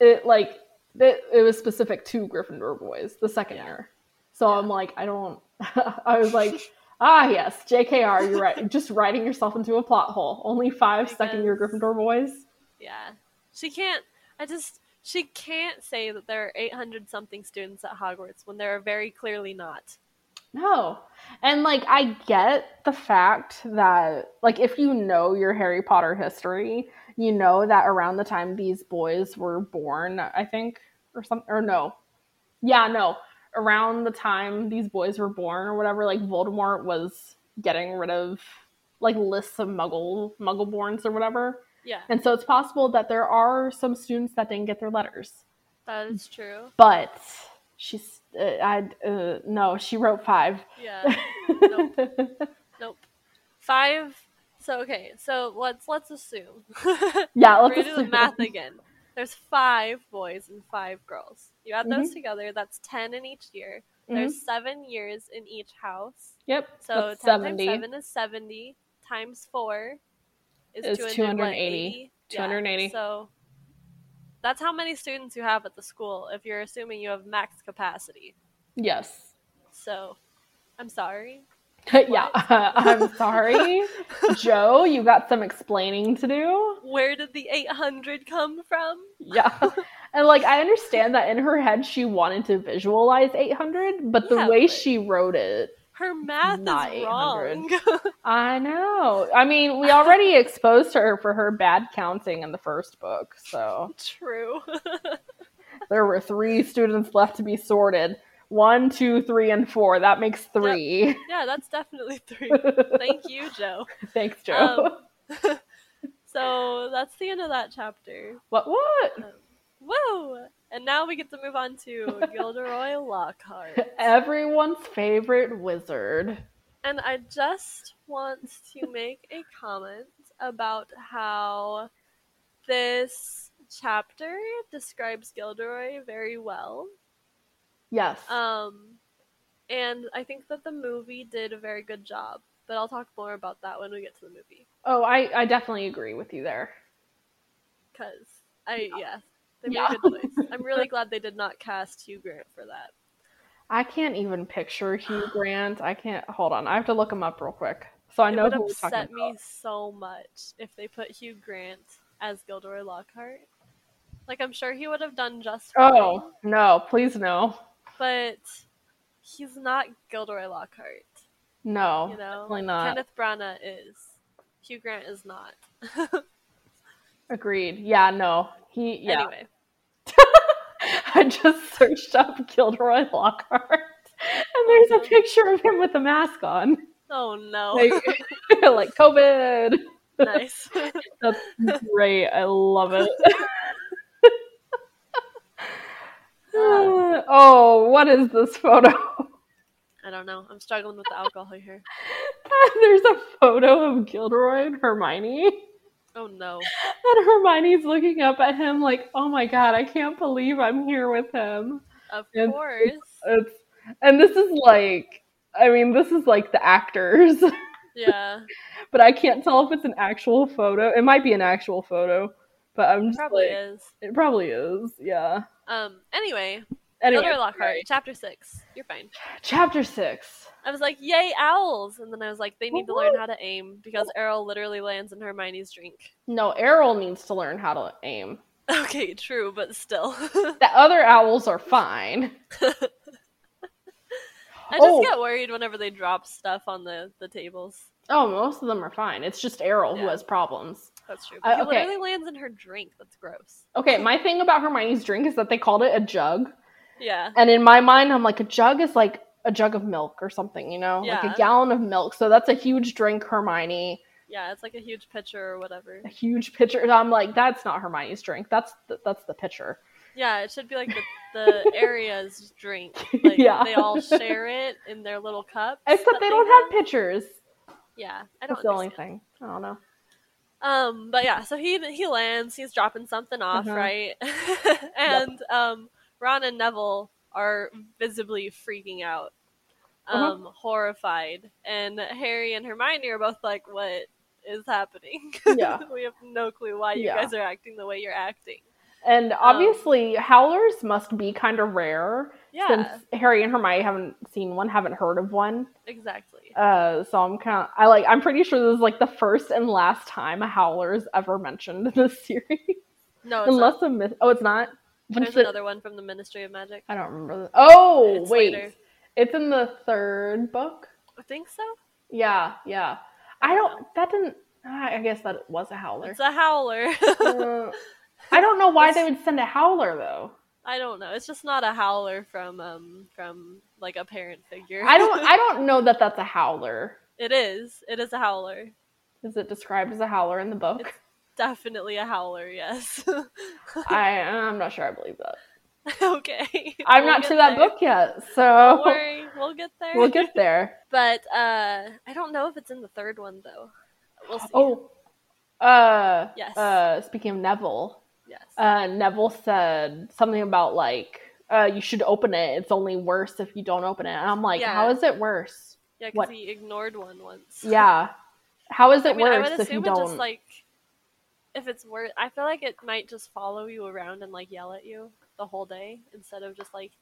it like it, it was specific to Gryffindor boys the second Yeah. year. So I'm like, I don't. I was like, ah yes, Jkr, you're right. Just writing yourself into a plot hole. Only five second year Gryffindor boys. Yeah. She can't I just she can't say that there are 800 something students at Hogwarts when there are very clearly not. No. And like I get the fact that like if you know your Harry Potter history, you know that around the time these boys were born, I think, or something or no. Yeah, no. Around the time these boys were born or whatever, like Voldemort was getting rid of like lists of muggle muggleborns or whatever. Yeah, And so it's possible that there are some students that didn't get their letters. that is true. But she's uh, I uh, no, she wrote 5. Yeah. Nope. Nope. 5 So okay, so let's let's assume. Yeah, let's gonna do the math again. There's 5 boys and 5 girls. You add those Mm-hmm. together, that's 10 in each year. There's 7 years in each house. Yep. So that's 10 70. times 7 is 70 times 4 is, Is 280. 280. Yeah, so that's how many students you have at the school if you're assuming you have max capacity. Yes. So, I'm sorry. yeah, I'm sorry. Joe, you got some explaining to do. Where did the 800 come from? Yeah. And like I understand that in her head she wanted to visualize 800, but the Yeah, way but- she wrote it, Her math Not is wrong. I know. I mean, we already exposed her for her bad counting in the first book, so True. there were three students left to be sorted. One, two, three, and four. That makes three. yeah, that's definitely three. Thank you, Joe. Thanks, Joe. Um, so that's the end of that chapter. what? What? Woo! And now we get to move on to Gilderoy Lockhart. Everyone's favorite wizard. And I just want to make a comment about how this chapter describes Gilderoy very well. Yes. Um, and I think that the movie did a very good job. But I'll talk more about that when we get to the movie. oh, I, I definitely agree with you there. Because I, yeah, they made Yeah. a good choice. I'm really glad they did not cast Hugh Grant for that. I can't even picture Hugh Grant. I can't. Hold on. I have to look him up real quick. So I it know would who upset me about. so much if they put Hugh Grant as Gilderoy Lockhart. Like I'm sure he would have done just oh, fine, Oh, no. Please no. but he's not Gilderoy Lockhart. No. You know, definitely not. Kenneth Branagh is. Hugh Grant is not. Agreed. Yeah, no. He, yeah. Anyway, I just searched up Gilderoy Lockhart. And there's a picture of him with a mask on. oh no, Like, like COVID. nice. That's great. I love it. oh, what is this photo? I don't know. I'm struggling with the alcohol here. There's a photo of Gilderoy and Hermione. Oh no. And Hermione's looking up at him like, oh my god, I can't believe I'm here with him. Of It's- course. It's and this is like I mean, this is like the actors. Yeah. but I can't tell if it's an actual photo. It might be an actual photo, but I'm just Probably like, is. it probably is. Yeah. Um. Anyway, Anyway, Lockhart, right. chapter six. You're fine. chapter six. I was like, "Yay, owls!" And then I was like, "They need to learn how to aim because Errol literally lands in Hermione's drink." No, Errol needs to learn how to aim. Okay, true, but still, The other owls are fine. I just Oh. get worried whenever they drop stuff on the the tables. Oh, most of them are fine. It's just Errol who has problems. That's true. Uh, But he okay. literally lands in her drink. That's gross. Okay, my thing about Hermione's drink is that they called it a jug. Yeah. And in my mind, I'm like, a jug is like a jug of milk or something, you know? Like a gallon of milk. So that's a huge drink, Hermione. Yeah, it's like a huge pitcher or whatever. A huge pitcher. And I'm like, that's not Hermione's drink. That's the, that's the pitcher. Yeah, it should be like the, the area's drink. Like Yeah. they all share it in their little cups. Except that they don't have pitchers. Yeah, I don't That's the only thing. I don't know. Um, but yeah, so he he lands, he's dropping something off, Uh-huh. right? and um, Ron and Neville are visibly freaking out, Uh-huh. um, horrified, and Harry and Hermione are both like, "What is happening? Yeah. we have no clue why you Yeah. guys are acting the way you're acting." And obviously, howlers must be kind of rare Yeah, since Harry and Hermione haven't seen one, haven't heard of one. exactly. Uh, so I'm kind of, I like, I'm pretty sure this is like the first and last time a howler is ever mentioned in this series. No, it's Unless not. a myth. Oh, it's not. What's There's it? another one from the Ministry of Magic. I don't remember. The- oh, It's wait. later. It's in the third book. I think so. Yeah, yeah. I don't. That didn't. I guess that was a howler. It's a howler. Uh, I don't know why they would send a howler though. I don't know. It's just not a howler from um from like a parent figure. I don't. I don't know that that's a howler. it is. It is a howler. Is it described as a howler in the book? It's definitely a howler. Yes. I. I'm not sure. I believe that. okay. I'm We'll not to that there. book yet, Don't so worry. We'll get there. we'll get there. But uh, I don't know if it's in the third one though. We'll see. Oh. Uh. Yes. Uh. Speaking of Neville, yes. uh, Neville said something about like, uh, you should open it. It's only worse if you don't open it. And I'm like, Yeah. how is it worse? yeah, because he ignored one once. Yeah. How is it I mean, I worse if you don't? just like if it's worth. I feel like it might just follow you around and like yell at you the whole day instead of just like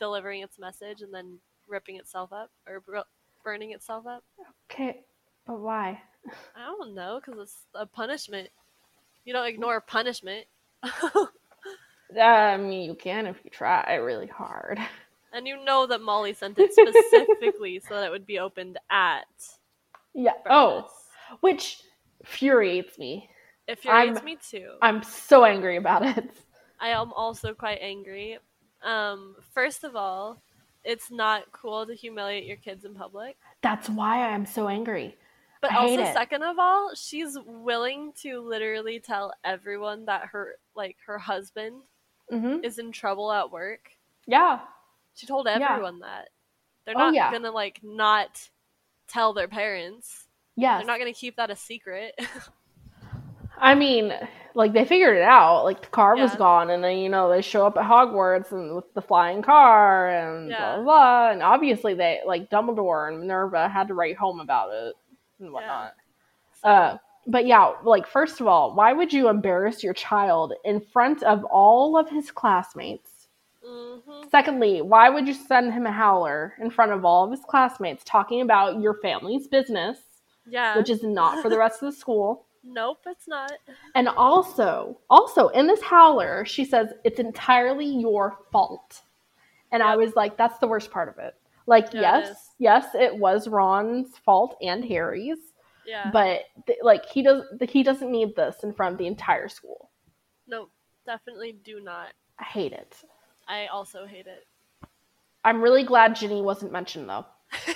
delivering its message and then ripping itself up or bur- burning itself up. Okay, but why? I don't know because it's a punishment. You don't ignore punishment. I mean, you can if you try really hard. And you know that Molly sent it specifically so that it would be opened at Yeah. Oh, which infuriates me. It infuriates I'm- me too. I'm so angry about it. I am also quite angry. Um, first of all, it's not cool to humiliate your kids in public. That's why I'm so angry. But I also, second of all, she's willing to literally tell everyone that her like her husband hmm is in trouble at work. Yeah. She told Yeah. everyone that. They're Oh, not yeah. gonna like not tell their parents. Yeah, They're not gonna keep that a secret. I mean, like they figured it out. Like the car was gone, and then you know they show up at Hogwarts and with the flying car and Yeah. blah blah. blah. And obviously they like Dumbledore and Minerva had to write home about it and whatnot. Uh, but yeah, like first of all, why would you embarrass your child in front of all of his classmates? hmm Secondly, why would you send him a howler in front of all of his classmates talking about your family's business, Yeah. which is not for the rest of the school? Nope, it's not. And also, also in this howler, she says it's entirely your fault. And I was like, that's the worst part of it. Like, Yeah, yes, is. yes, it was Ron's fault and Harry's, Yeah. but th- like he does, he doesn't need this in front of the entire school. nope. Definitely do not. I hate it. I also hate it. I'm really glad Ginny wasn't mentioned though.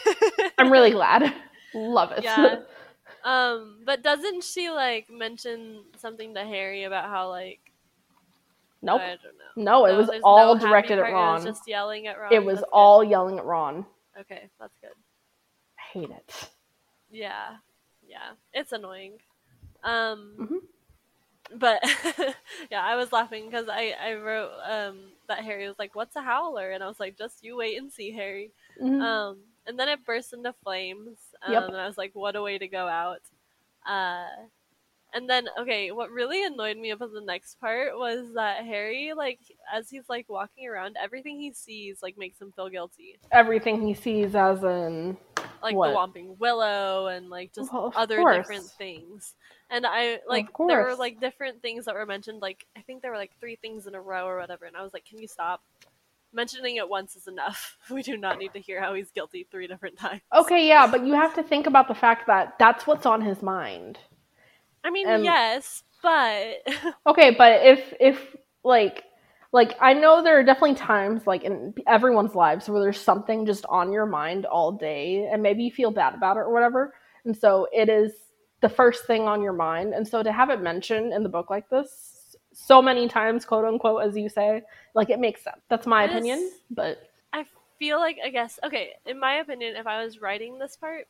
I'm really glad. Love it. yeah. Um, but doesn't she like mention something to Harry about how like nope. I don't know. No, it was all happy directed at Ron. It was just yelling at Ron. it was That's good. all yelling at Ron. okay. That's good. I hate it. Yeah, yeah, it's annoying. Um, Mhm. but yeah, I was laughing because I I wrote um that Harry was like, "What's a howler?" and I was like, "Just you wait and see, Harry." Mhm. Um, and then it burst into flames. Um, Yep. And I was like, "What a way to go out!" Uh, and then okay, what really annoyed me about the next part was that Harry, like, as he's like walking around, everything he sees like makes him feel guilty. Everything he sees as in like What? the Whomping Willow and like just Well, other course. different things. And I like there were like different things that were mentioned. Like I think there were like three things in a row or whatever. And I was like, can you stop? Mentioning it once is enough. We do not need to hear how he's guilty three different times. Okay, yeah, but you have to think about the fact that that's what's on his mind. I mean, and- yes, but Okay, but if if like like I know there are definitely times like in everyone's lives where there's something just on your mind all day and maybe you feel bad about it or whatever. And so it is the first thing on your mind. And so to have it mentioned in the book like this so many times, quote unquote, as you say, like it makes sense. That's my Yes. opinion. But I feel like I guess okay. In my opinion, if I was writing this part,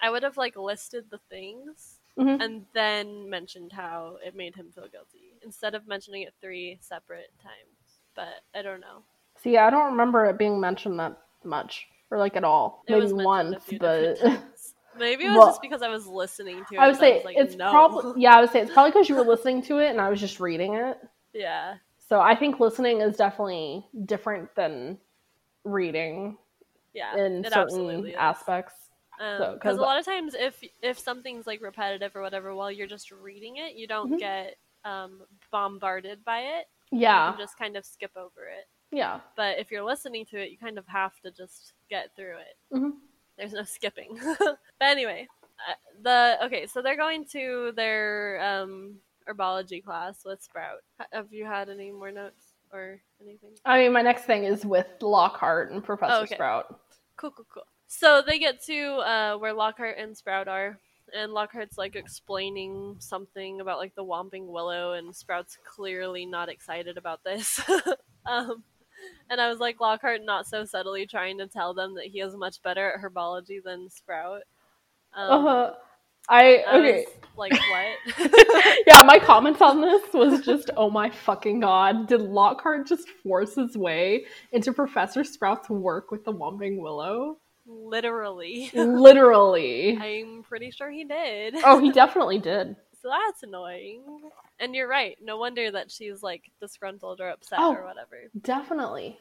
I would have like listed the things Mhm. and then mentioned how it made him feel guilty instead of mentioning it three separate times. But I don't know. see, I don't remember it being mentioned that much or like at all. It Maybe was mentioned a once, but. maybe it was Well, just because I was listening to it. I would say was like, it's no. probably yeah. I would say it's probably because you were listening to it and I was just reading it. yeah, So I think listening is definitely different than reading yeah. in certain aspects. Um, So, a lot of times, if if something's like repetitive or whatever, while you're just reading it, you don't Mhm. get um, bombarded by it. Yeah, just kind of skip over it. yeah. But if you're listening to it, you kind of have to just get through it. Mhm. There's no skipping. but anyway, uh, the okay, so they're going to their um, herbology class with Sprout. Have you had any more notes or anything? I mean, my next thing is with Lockhart and Professor Oh, okay. Sprout. Cool, cool, cool. So they get to uh, where Lockhart and Sprout are, and Lockhart's like explaining something about like the Whomping Willow, and Sprout's clearly not excited about this. um, and I was like, Lockhart not so subtly trying to tell them that he is much better at herbology than Sprout. Um, Uh, I I okay. was like, what? yeah, my comments on this was just, oh my fucking god, did Lockhart just force his way into Professor Sprout's work with the Whomping Willow? Literally. Literally. I'm pretty sure he did. Oh, he definitely did. So that's annoying. And you're right. No wonder that she's like disgruntled or upset Oh. or whatever. Definitely.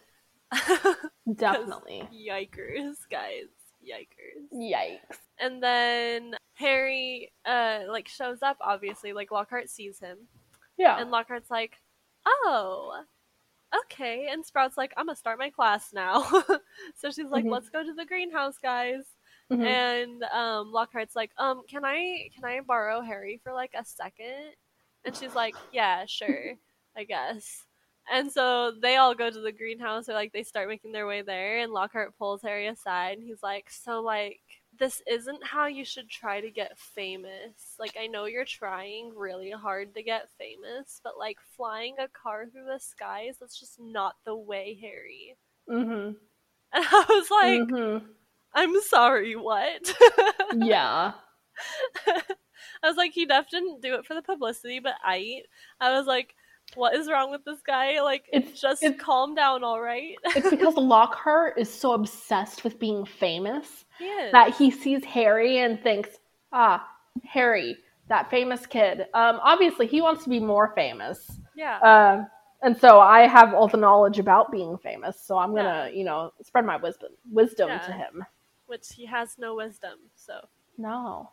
Definitely. Yikers, guys. Yikers. Yikes. And then Harry uh like shows up obviously, like Lockhart sees him. Yeah. And Lockhart's like, "Oh, okay." And Sprout's like, "I'm gonna start my class now." so she's like, Mhm. "Let's go to the greenhouse, guys." Mhm. And um, Lockhart's like, "Um, can I can I borrow Harry for like a second? And she's like, "Yeah, sure, I guess." And so they all go to the greenhouse, or like they start making their way there, and Lockhart pulls Harry aside, and he's like, "So like." This isn't how you should try to get famous. Like, I know you're trying really hard to get famous, but like flying a car through the skies, that's just not the way, Harry. mm-hmm. And I was like, mm-hmm. I'm sorry, what? Yeah. I was like, he def didn't do it for the publicity, but I, I was like, what is wrong with this guy? Like, It's- just it's- calm down, all right? It's because Lockhart is so obsessed with being famous he that he sees Harry and thinks, ah, Harry, that famous kid. Um, obviously, he wants to be more famous. yeah, Um, and so I have all the knowledge about being famous, so I'm gonna, you know, spread my wisdom wisdom Yeah. to him. Which he has no wisdom, so No.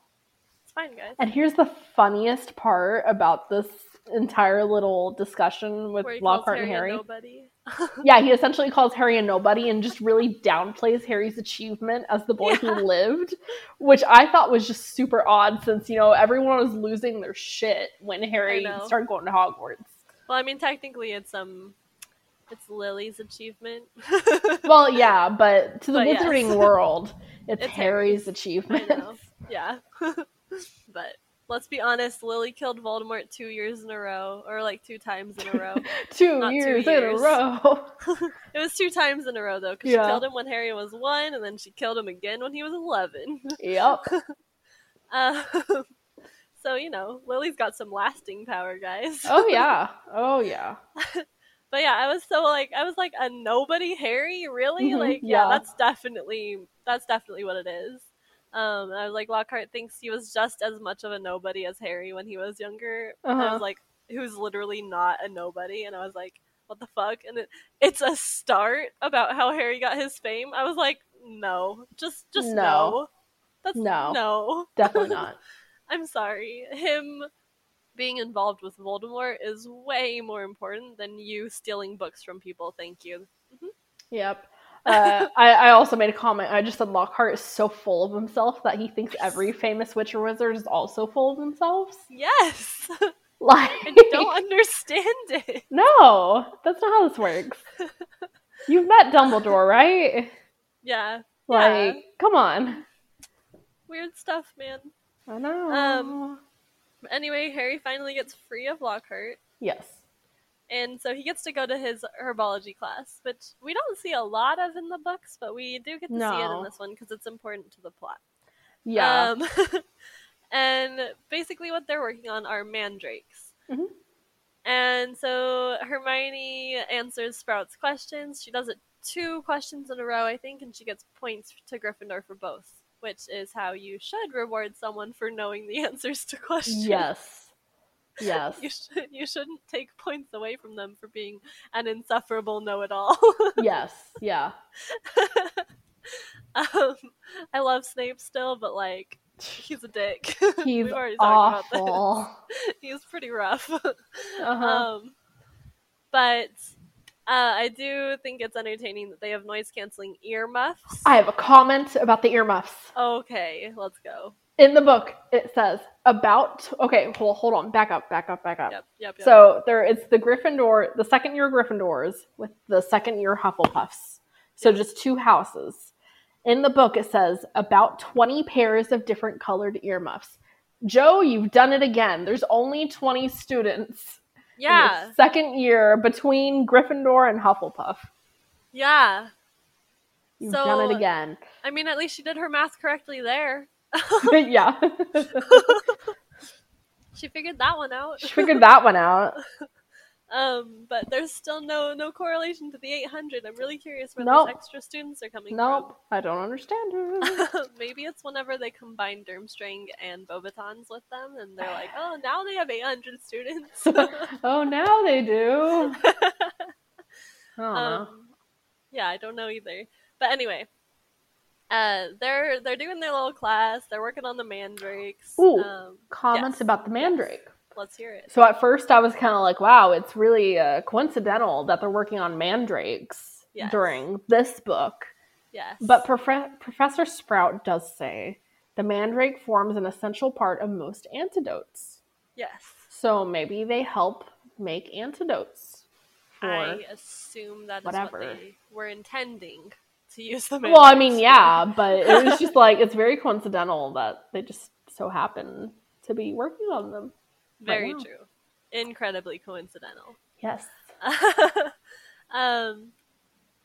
it's fine, guys. And here's the funniest part about this entire little discussion with Where he calls Lockhart and Harry. Yeah, he essentially calls Harry a nobody and just really downplays Harry's achievement as the boy who lived, which I thought was just super odd since, you know, everyone was losing their shit when Harry started going to Hogwarts. Well, I mean, technically, it's um, it's Lily's achievement. Well, yeah, but to the But yes. wizarding world, it's, It's Harry's Harry's. I achievement. know. Yeah. but let's be honest, Lily killed Voldemort two years in a row, or like two times in a row. two Not two years in a row. it was two times in a row though, because Yeah. she killed him when Harry was one, and then she killed him again when he was eleven. yep. Um, so you know, Lily's got some lasting power, guys. Oh yeah. Oh yeah. But yeah, I was so like, I was like a nobody Harry, really? Mhm, Like, yeah, yeah. that's definitely that's definitely what it is. Um, I was like, Lockhart thinks he was just as much of a nobody as Harry when he was younger. And I Uh-huh. was like, who's literally not a nobody, and I was like, what the fuck? And it, it's a start about how Harry got his fame. I was like, no, just just No. no. That's No. no. Definitely not. I'm sorry. Him being involved with Voldemort is way more important than you stealing books from people. Thank you. Yep. Uh, I, I also made a comment. I just said Lockhart is so full of himself that he thinks every famous witch or wizard is also full of themselves. Yes! Like, I don't understand it. no, that's not how this works. You've met Dumbledore, right? Yeah. Like, yeah. come on. Weird stuff, man. I know. Um, anyway, Harry finally gets free of Lockhart. yes. And so he gets to go to his herbology class, which we don't see a lot of in the books, but we do get to see it in this one because it's important to the plot. Yeah. Um, and basically, what they're working on are mandrakes. Mhm. And so Hermione answers Sprout's questions. She does it two questions in a row, I think, and she gets points to Gryffindor for both, which is how you should reward someone for knowing the answers to questions. yes. Yes. You should you shouldn't take points away from them for being an insufferable know-it-all. yes. Yeah. um, I love Snape still, but like he's a dick. He's We've already talked about this. awful. He's pretty rough. Uh-huh. um, but uh, I do think it's entertaining that they have noise canceling earmuffs. I have a comment about the earmuffs. Okay, let's go. In the book, it says about. Okay, well, hold on. Back up. Back up. Back up. Yep, yep, yep. So there, it's the Gryffindor, the second year Gryffindors with the second year Hufflepuffs. So just two houses. In the book, it says about 20 pairs of different colored earmuffs. Joe, you've done it again. There's only 20 students yeah, second year between Gryffindor and Hufflepuff. yeah. You've So- done it again. I mean, at least she did her math correctly there. yeah. She figured that one out. she figured that one out. Um, but there's still no no correlation to the 800. I'm really curious where Nope. those extra students are coming Nope. I don't understand. Maybe it's whenever they combine Durmstrang and Beauxbatons with them, and they're like, oh, now they have 800 students. oh, now they do. I um, Yeah, I don't know either. But anyway, uh, they're they're doing their little class. They're working on the mandrakes. Ooh, Um, Comments yes. about the mandrake. Let's hear it. So at first I was kind of like, wow, it's really uh, coincidental that they're working on mandrakes Yes. during this book. Yes. But Prof- Professor Sprout does say the mandrake forms an essential part of most antidotes. yes. So maybe they help make antidotes. I assume that whatever. what they were intending to use the well, I mean, yeah, but it was just like it's very coincidental that they just so happen to be working on them. Very true. Incredibly coincidental. Yes. um,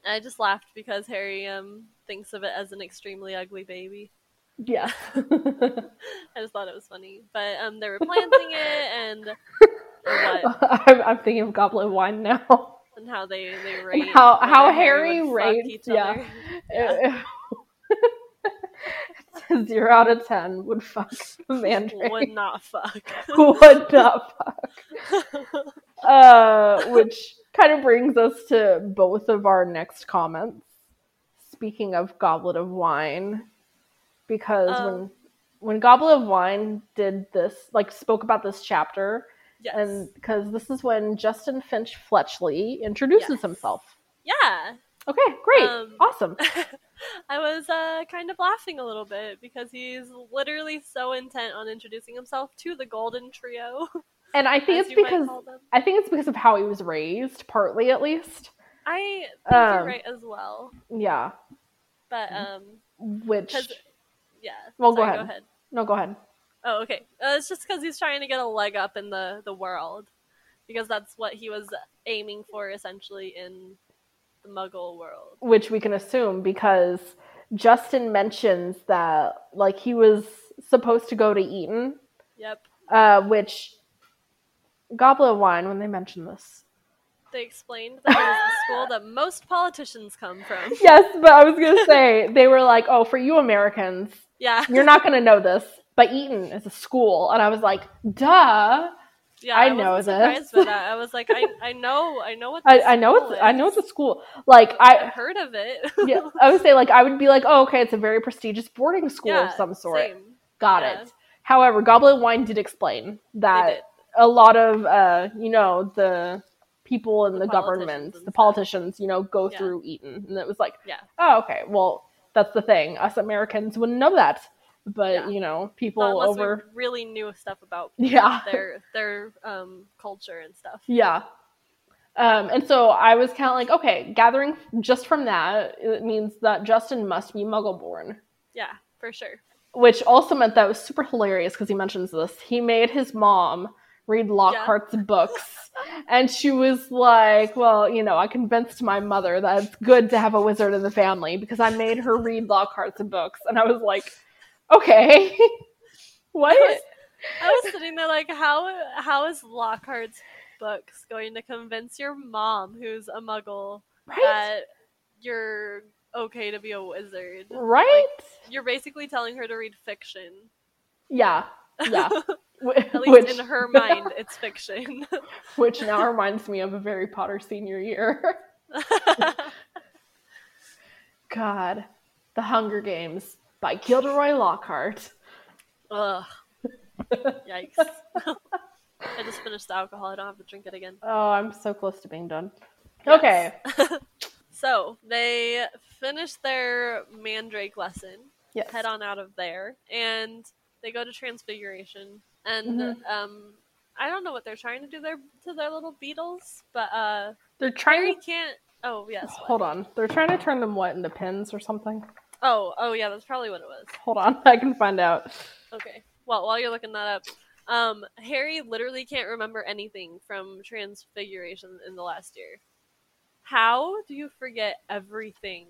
I just laughed because Harry um thinks of it as an extremely ugly baby. Yeah. I just thought it was funny. But um, they were planting it and I'm, I'm thinking of Goblet Wine now. and how they they rate how- how Harry rates- yeah. Yeah. Zero out of ten would fuck a mandrake. Would not fuck. would not fuck. Uh, which kind of brings us to both of our next comments. Speaking of Goblet of Wine, because when Um. when Goblet of Wine did this, like spoke about this chapter, yes. and because this is when Justin Finch Fletchley introduces Yes. himself. yeah. Okay, great, Um, awesome. I was uh, kind of laughing a little bit because he's literally so intent on introducing himself to the Golden Trio. And I think it's because. I think it's because of how he was raised, partly at least. I think Um, you're right as well. Yeah, But um, which yeah. Well, go Sorry, ahead. no, go ahead. Oh, okay. Uh, it's just because he's trying to get a leg up in the the world, because that's what he was aiming for essentially in the Muggle world. which we can assume because Justin mentions that like he was supposed to go to Eton, Yep. uh, which Goblet of Wine when they mention this. They explained that it was the school that most politicians come from. Yes, but I was gonna say they were like, "Oh, for you Americans, Yeah. you're not gonna know this, but Eton is a school," and I was like, "Duh." Yeah, I I, know this. by that. I was like, I, I know, I know what. I, I know it's I know it's a school. Like I I heard of it. yeah, I would say like I would be like, "Oh, okay, it's a very prestigious boarding school yeah, of some sort." Same. Got Yeah. it. However, Goblet Wine did explain that did. a lot of, uh, you know, the people in the, The government, the politicians, you know, go Yeah. through Eton. And it was like, Yeah. oh, okay, well, that's the thing. Us Americans wouldn't know that. But, Yeah. you know, people Not over. really knew stuff about Yeah. their their um culture and stuff. Yeah. Um, and so I was kind of like, okay, gathering just from that, it means that Justin must be Muggle born. Yeah, for sure. which also meant that was super hilarious because he mentions this. He made his mom read Lockhart's books, and she was like, "Well, you know, I convinced my mother that it's good to have a wizard in the family because I made her read Lockhart's books." And I was like, "Okay, what?" I was sitting there like, how how is Lockhart's books going to convince your mom, who's a Muggle, Right? that you're okay to be a wizard? right? You're basically telling her to read fiction. yeah, yeah. At least which, in her mind, it's fiction. which now reminds me of a Harry Potter senior year. God, The Hunger Games by Gilderoy Lockhart. Ugh. Yikes. I just finished the alcohol. I don't have to drink it again. Oh, I'm so close to being done. Yes. Okay. So they finish their Mandrake lesson, Yes. head on out of there, and they go to Transfiguration. And Mhm. um, I don't know what they're trying to do there to their little beetles, but uh, They're trying Harry to can't. Oh yes. what? hold on. They're trying to turn them what into pins or something. Oh oh yeah, that's probably what it was. Hold on, I can find out. Okay. Well, while you're looking that up, um, Harry literally can't remember anything from Transfiguration in the last year. How do you forget everything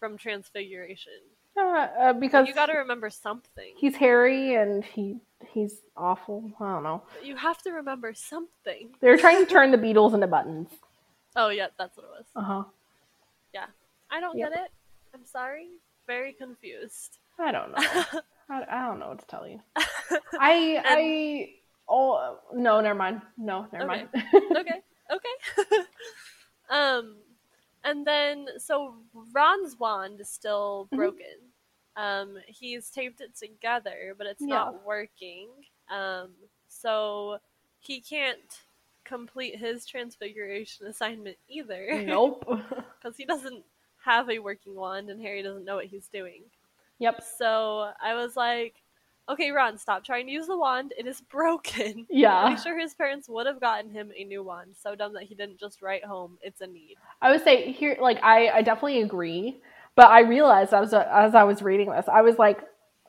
from Transfiguration? Uh, uh, because You got to remember something. he's hairy and he he's awful. I don't know. You have to remember something. They're trying to turn the beetles into buttons. Oh yeah, that's what it was. Uh huh. Yeah, I don't Yep. get it. I'm sorry. Very confused. I don't know. I, I don't know what to tell you. I I oh no, never mind. No, never Okay. mind. okay, okay. um, And then, so Ron's wand is still Mhm. broken. Um, he's taped it together, but it's Yeah. not working. Um, so he can't complete his transfiguration assignment either. Nope. Because he doesn't have a working wand and Harry doesn't know what he's doing. yep. So I was like, okay, Ron, stop trying to use the wand. It is broken. Yeah. I'm sure his parents would have gotten him a new wand. So dumb that he didn't just write home, it's a need. I would say here, like I, I definitely agree, but I realized as as I was reading this, I was like,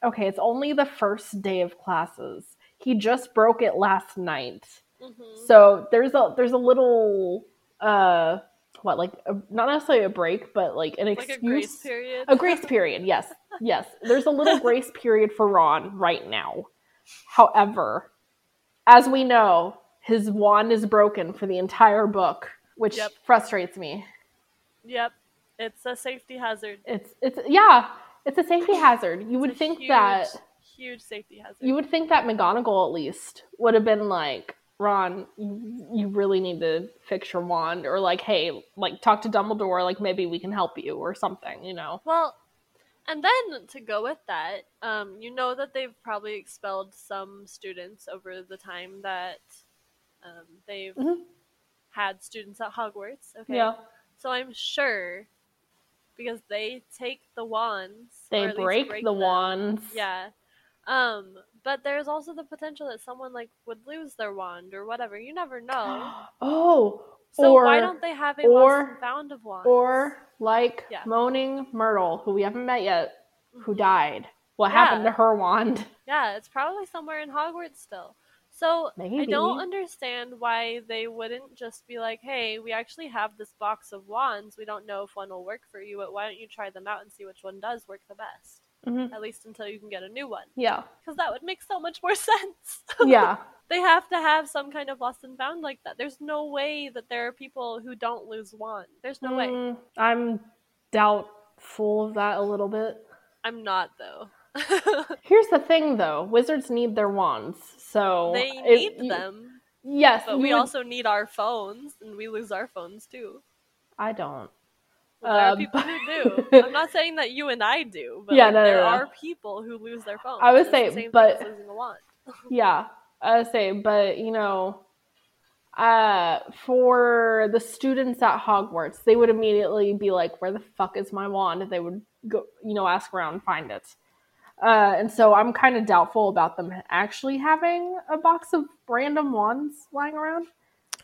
okay, it's only the first day of classes. He just broke it last night, Mm-hmm. so there's a there's a little uh what like a, not necessarily a break, but like an Like excuse. a grace period. A grace period, yes, yes. There's a little grace period for Ron right now. However, as we know, his wand is broken for the entire book, which Yep. frustrates me. Yep. It's a safety hazard. It's it's yeah, it's a safety hazard. You would think huge, that huge safety hazard. you would think that McGonagall at least would have been like, Ron, you, you really need to fix your wand, or like, hey, like talk to Dumbledore, like maybe we can help you or something, you know? Well, and then to go with that, um, you know that they've probably expelled some students over the time that um, they've Mhm. had students at Hogwarts. Okay. Yeah, So I'm sure because they take the wands, they least break, the them. wands. Yeah. Um, but there's also the potential that someone like would lose their wand or whatever. You never know. Oh, So or why don't they have a or- lost and found of wands? or like Yeah. Moaning Myrtle, who we haven't met yet, who Mhm. died. What Yeah. happened to her wand? Yeah, it's probably somewhere in Hogwarts still. So I don't understand why they wouldn't just be like, "Hey, we actually have this box of wands. We don't know if one will work for you, but why don't you try them out and see which one does work the best? Mhm. At least until you can get a new one, Yeah, because that would make so much more sense." yeah. they have to have some kind of lost and found like that. There's no way that there are people who don't lose one. There's no way. Mm, I'm doubtful of that a little bit. I'm not though. Here's the thing, though: wizards need their wands, so they need you- them, Yes, but we would- also need our phones, and we lose our phones too. I don't. Well, there Uh, are people who do. I'm not saying that you and I do, but Yeah, no, there no. are people who lose their phones. I would It's say, but- losing a wand. Yeah, I would say, but you know, uh, for the students at Hogwarts, they would immediately be like, "Where the fuck is my wand?" They would go, you know, ask around, and find it. Uh, and so I'm kind of doubtful about them actually having a box of random wands lying around.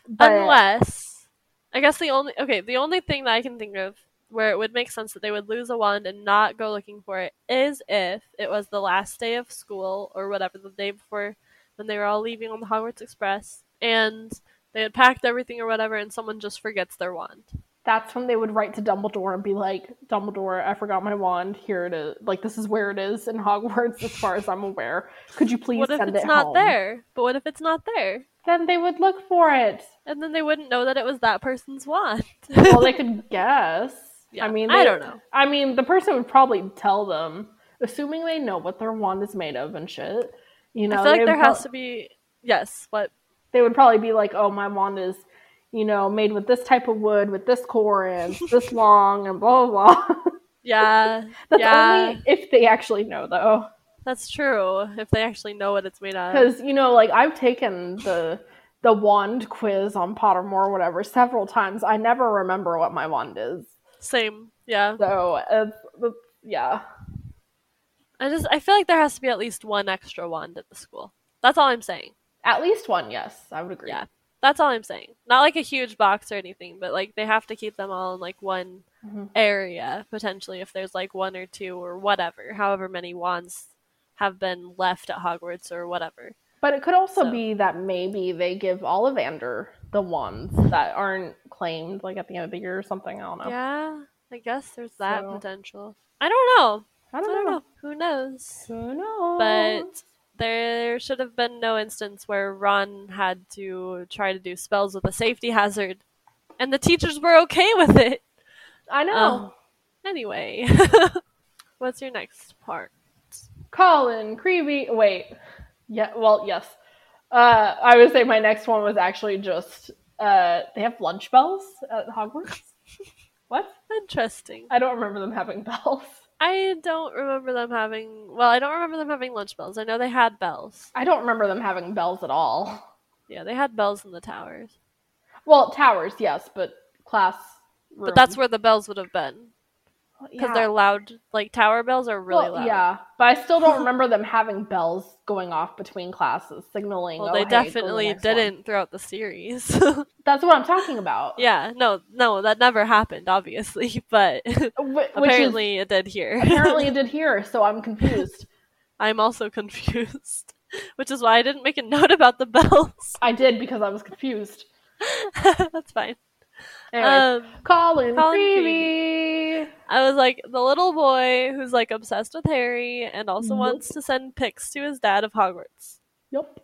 But Unless, I guess the only okay, the only thing that I can think of where it would make sense that they would lose a wand and not go looking for it is if it was the last day of school or whatever, the day before when they were all leaving on the Hogwarts Express, and they had packed everything or whatever, and someone just forgets their wand. that's when they would write to Dumbledore and be like, "Dumbledore, I forgot my wand. Here it is. Like this is where it is in Hogwarts, as far as I'm aware. Could you please what if it's it not home?" there? But what if it's not there? Then they would look for it. And then they wouldn't know that it was that person's wand. well, they could guess. Yeah, I mean, I don't know. I mean, the person would probably tell them, assuming they know what their wand is made of and shit. You know, I feel like there would has to be yes, but They would probably be like, "Oh, my wand is, you know, made with this type of wood, with this core, and this long, and blah blah blah." yeah, That's yeah, only if they actually know, though. that's true. If they actually know what it's made of, Because you know, like I've taken the the wand quiz on Pottermore or whatever several times. I never remember what my wand is. Same. Yeah, So, it's, it's, yeah. I just I feel like there has to be at least one extra wand at the school. That's all I'm saying. At least one, yes, I would agree. Yeah. That's all I'm saying. Not like a huge box or anything, but like they have to keep them all in like one Mhm. area potentially if there's like one or two or whatever, however many wands have been left at Hogwarts or whatever. But it could also So- be that maybe they give Ollivander the ones that aren't claimed, like at the end of the year or something. I don't know. Yeah, I guess there's that So- potential. I don't know. I I don't, don't know. know. Who knows? Who knows? But there should have been no instance where Ron had to try to do spells with a safety hazard, and the teachers were okay with it. I know. Um, anyway, what's your next part? Colin Creevey. Wait. Yeah. Well, yes. Uh, I would say my next one was actually just uh, they have lunch bells at Hogwarts. What? Interesting. I don't remember them having bells. I don't remember them having. Well, I don't remember them having lunch bells. I know they had bells. I don't remember them having bells at all. Yeah, they had bells in the towers. Well, towers, yes, but class. But that's where the bells would have been. Because yeah. they're loud. Like, tower bells are really well, loud. Yeah, but I still don't remember them having bells going off between classes, signaling. Well, oh, they hey, go the definitely next one." didn't throughout the series. That's what I'm talking about. yeah, no, no, that never happened, obviously. But Wh- which is- apparently it did here. apparently it did here, so I'm confused. I'm also confused. Which is why I didn't make a note about the bells. I did because I was confused. That's fine. Anyways, Um, Colin, Colin Phoebe. I was like the little boy who's like obsessed with Harry and also Nope. wants to send pics to his dad of Hogwarts Yep.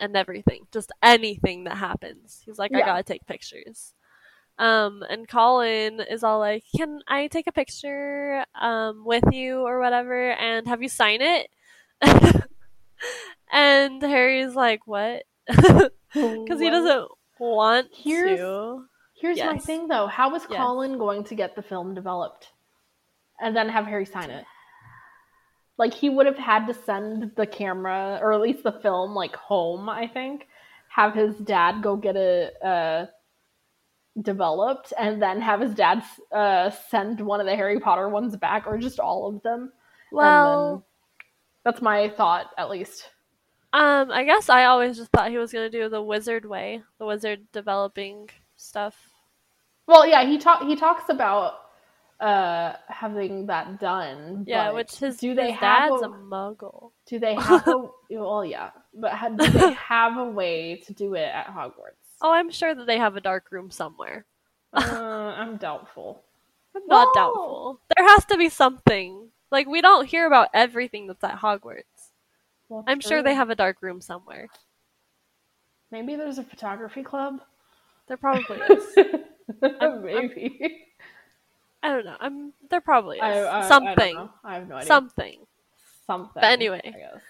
and everything, just anything that happens. He's like, I gotta take pictures. Um, and Colin is all like, "Can I take a picture um with you or whatever? And have you sign it?" and Harry's like, "What?" Because he doesn't want Here's- to. Here's my thing though. How was Yes. Colin going to get the film developed? And then have Harry sign it? Like he would have had to send the camera or at least the film like home, I think. Have his dad go get it uh developed and then have his dad uh send one of the Harry Potter ones back or just all of them. Well, then- that's my thought at least. Um, I guess I always just thought he was gonna do the wizard way, the wizard developing stuff. Well, yeah, he talk he talks about uh having that done. Yeah, which his, do they his have dad's a, a muggle. do they have a well yeah, but do they have a way to do it at Hogwarts? Oh, I'm sure that they have a dark room somewhere. Uh, I'm doubtful. I'm not No. doubtful. There has to be something. Like we don't hear about everything that's at Hogwarts. Well, I'm sure they have a dark room somewhere. Maybe there's a photography club. There probably is. Maybe. I don't know. I'm there probably is I, I, I don't something. know. I, have no idea. something. something. But anyway. I guess.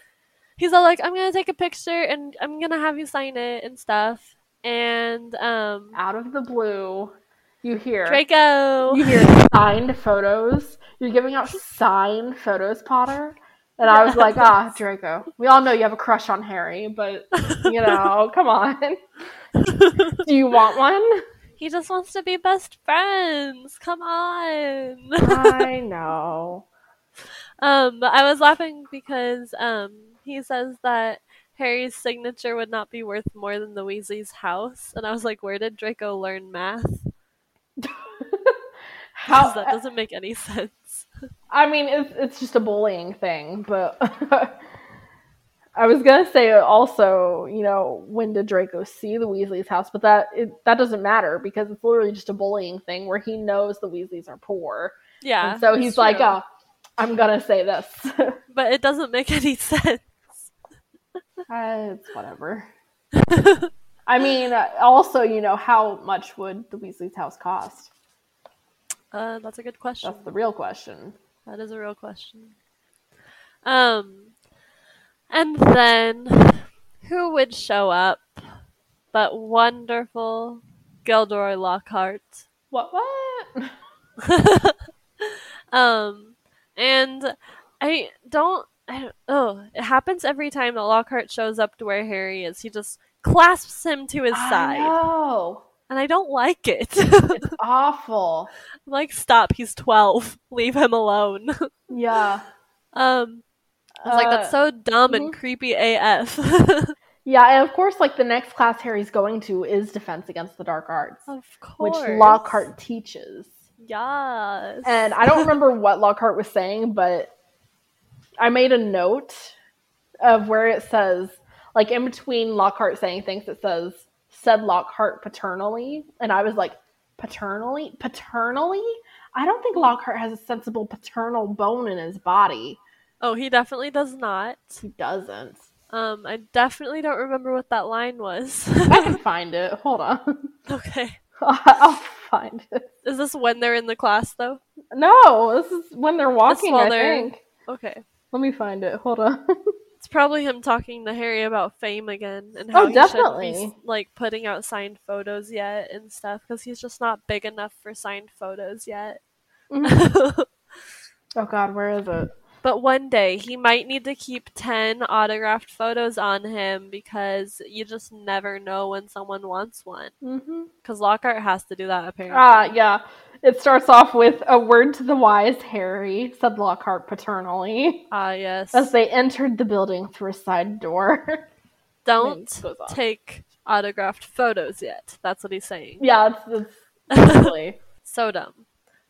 he's all like, I'm gonna take a picture and I'm gonna have you sign it and stuff. And um, out of the blue, you hear Draco. you hear signed photos. You're giving out signed photos, Potter. And I was like, ah, Draco. We all know you have a crush on Harry, but you know, come on. Do you want one? He just wants to be best friends. Come on. I know. um, but I was laughing because um, he says that Harry's signature would not be worth more than the Weasley's house, and I was like, where did Draco learn math? How that doesn't make any sense. I mean, it's it's just a bullying thing, but I was gonna say also, you know, when did Draco see the Weasleys' house? But that it, that doesn't matter because it's literally just a bullying thing where he knows the Weasleys are poor, Yeah. and so he's like, "Oh, I'm gonna say this." but it doesn't make any sense. Uh, it's whatever. I mean, also, you know, how much would the Weasleys' house cost? Uh, that's a good question. That's the real question. That is a real question. Um, and then who would show up but wonderful Gilderoy Lockhart? What? What? um, and I don't. I oh, it happens every time that Lockhart shows up to where Harry is. He just clasps him to his I side, know. and I don't like it. It's awful. I'm like, stop! He's twelve. Leave him alone. Yeah. um, I was like, that's Uh, so dumb and mhm. creepy AF. Yeah, and of course, like the next class Harry's going to is Defense Against the Dark Arts, of which. Lockhart teaches. Yes. And I don't remember what Lockhart was saying, but I made a note of where it says, like in between Lockhart saying things, it says, said Lockhart paternally. And I was like, paternally? Paternally? I don't think Lockhart has a sensible paternal bone in his body. Oh, he definitely does not. He doesn't. Um, I definitely don't remember what that line was. I can find it. Hold on. okay. I'll find it. Is this when they're in the class though? No, this is when they're walking, while I they're- think. Okay. Let me find it. Hold on. It's probably him talking to Harry about fame again and Oh, how he shouldn't be definitely. like putting out signed photos yet and stuff because he's just not big enough for signed photos yet. Oh God, where is it? But one day he might need to keep 10 autographed photos on him because you just never know when someone wants one. Mm-hmm. Because Lockhart has to do that apparently. Ah, yeah. It starts off with a word to the wise, Harry, said Lockhart paternally, Ah, yes. as they entered the building through a side door. Don't take autographed photos yet. That's what he's saying. yeah, it's, it's. So dumb.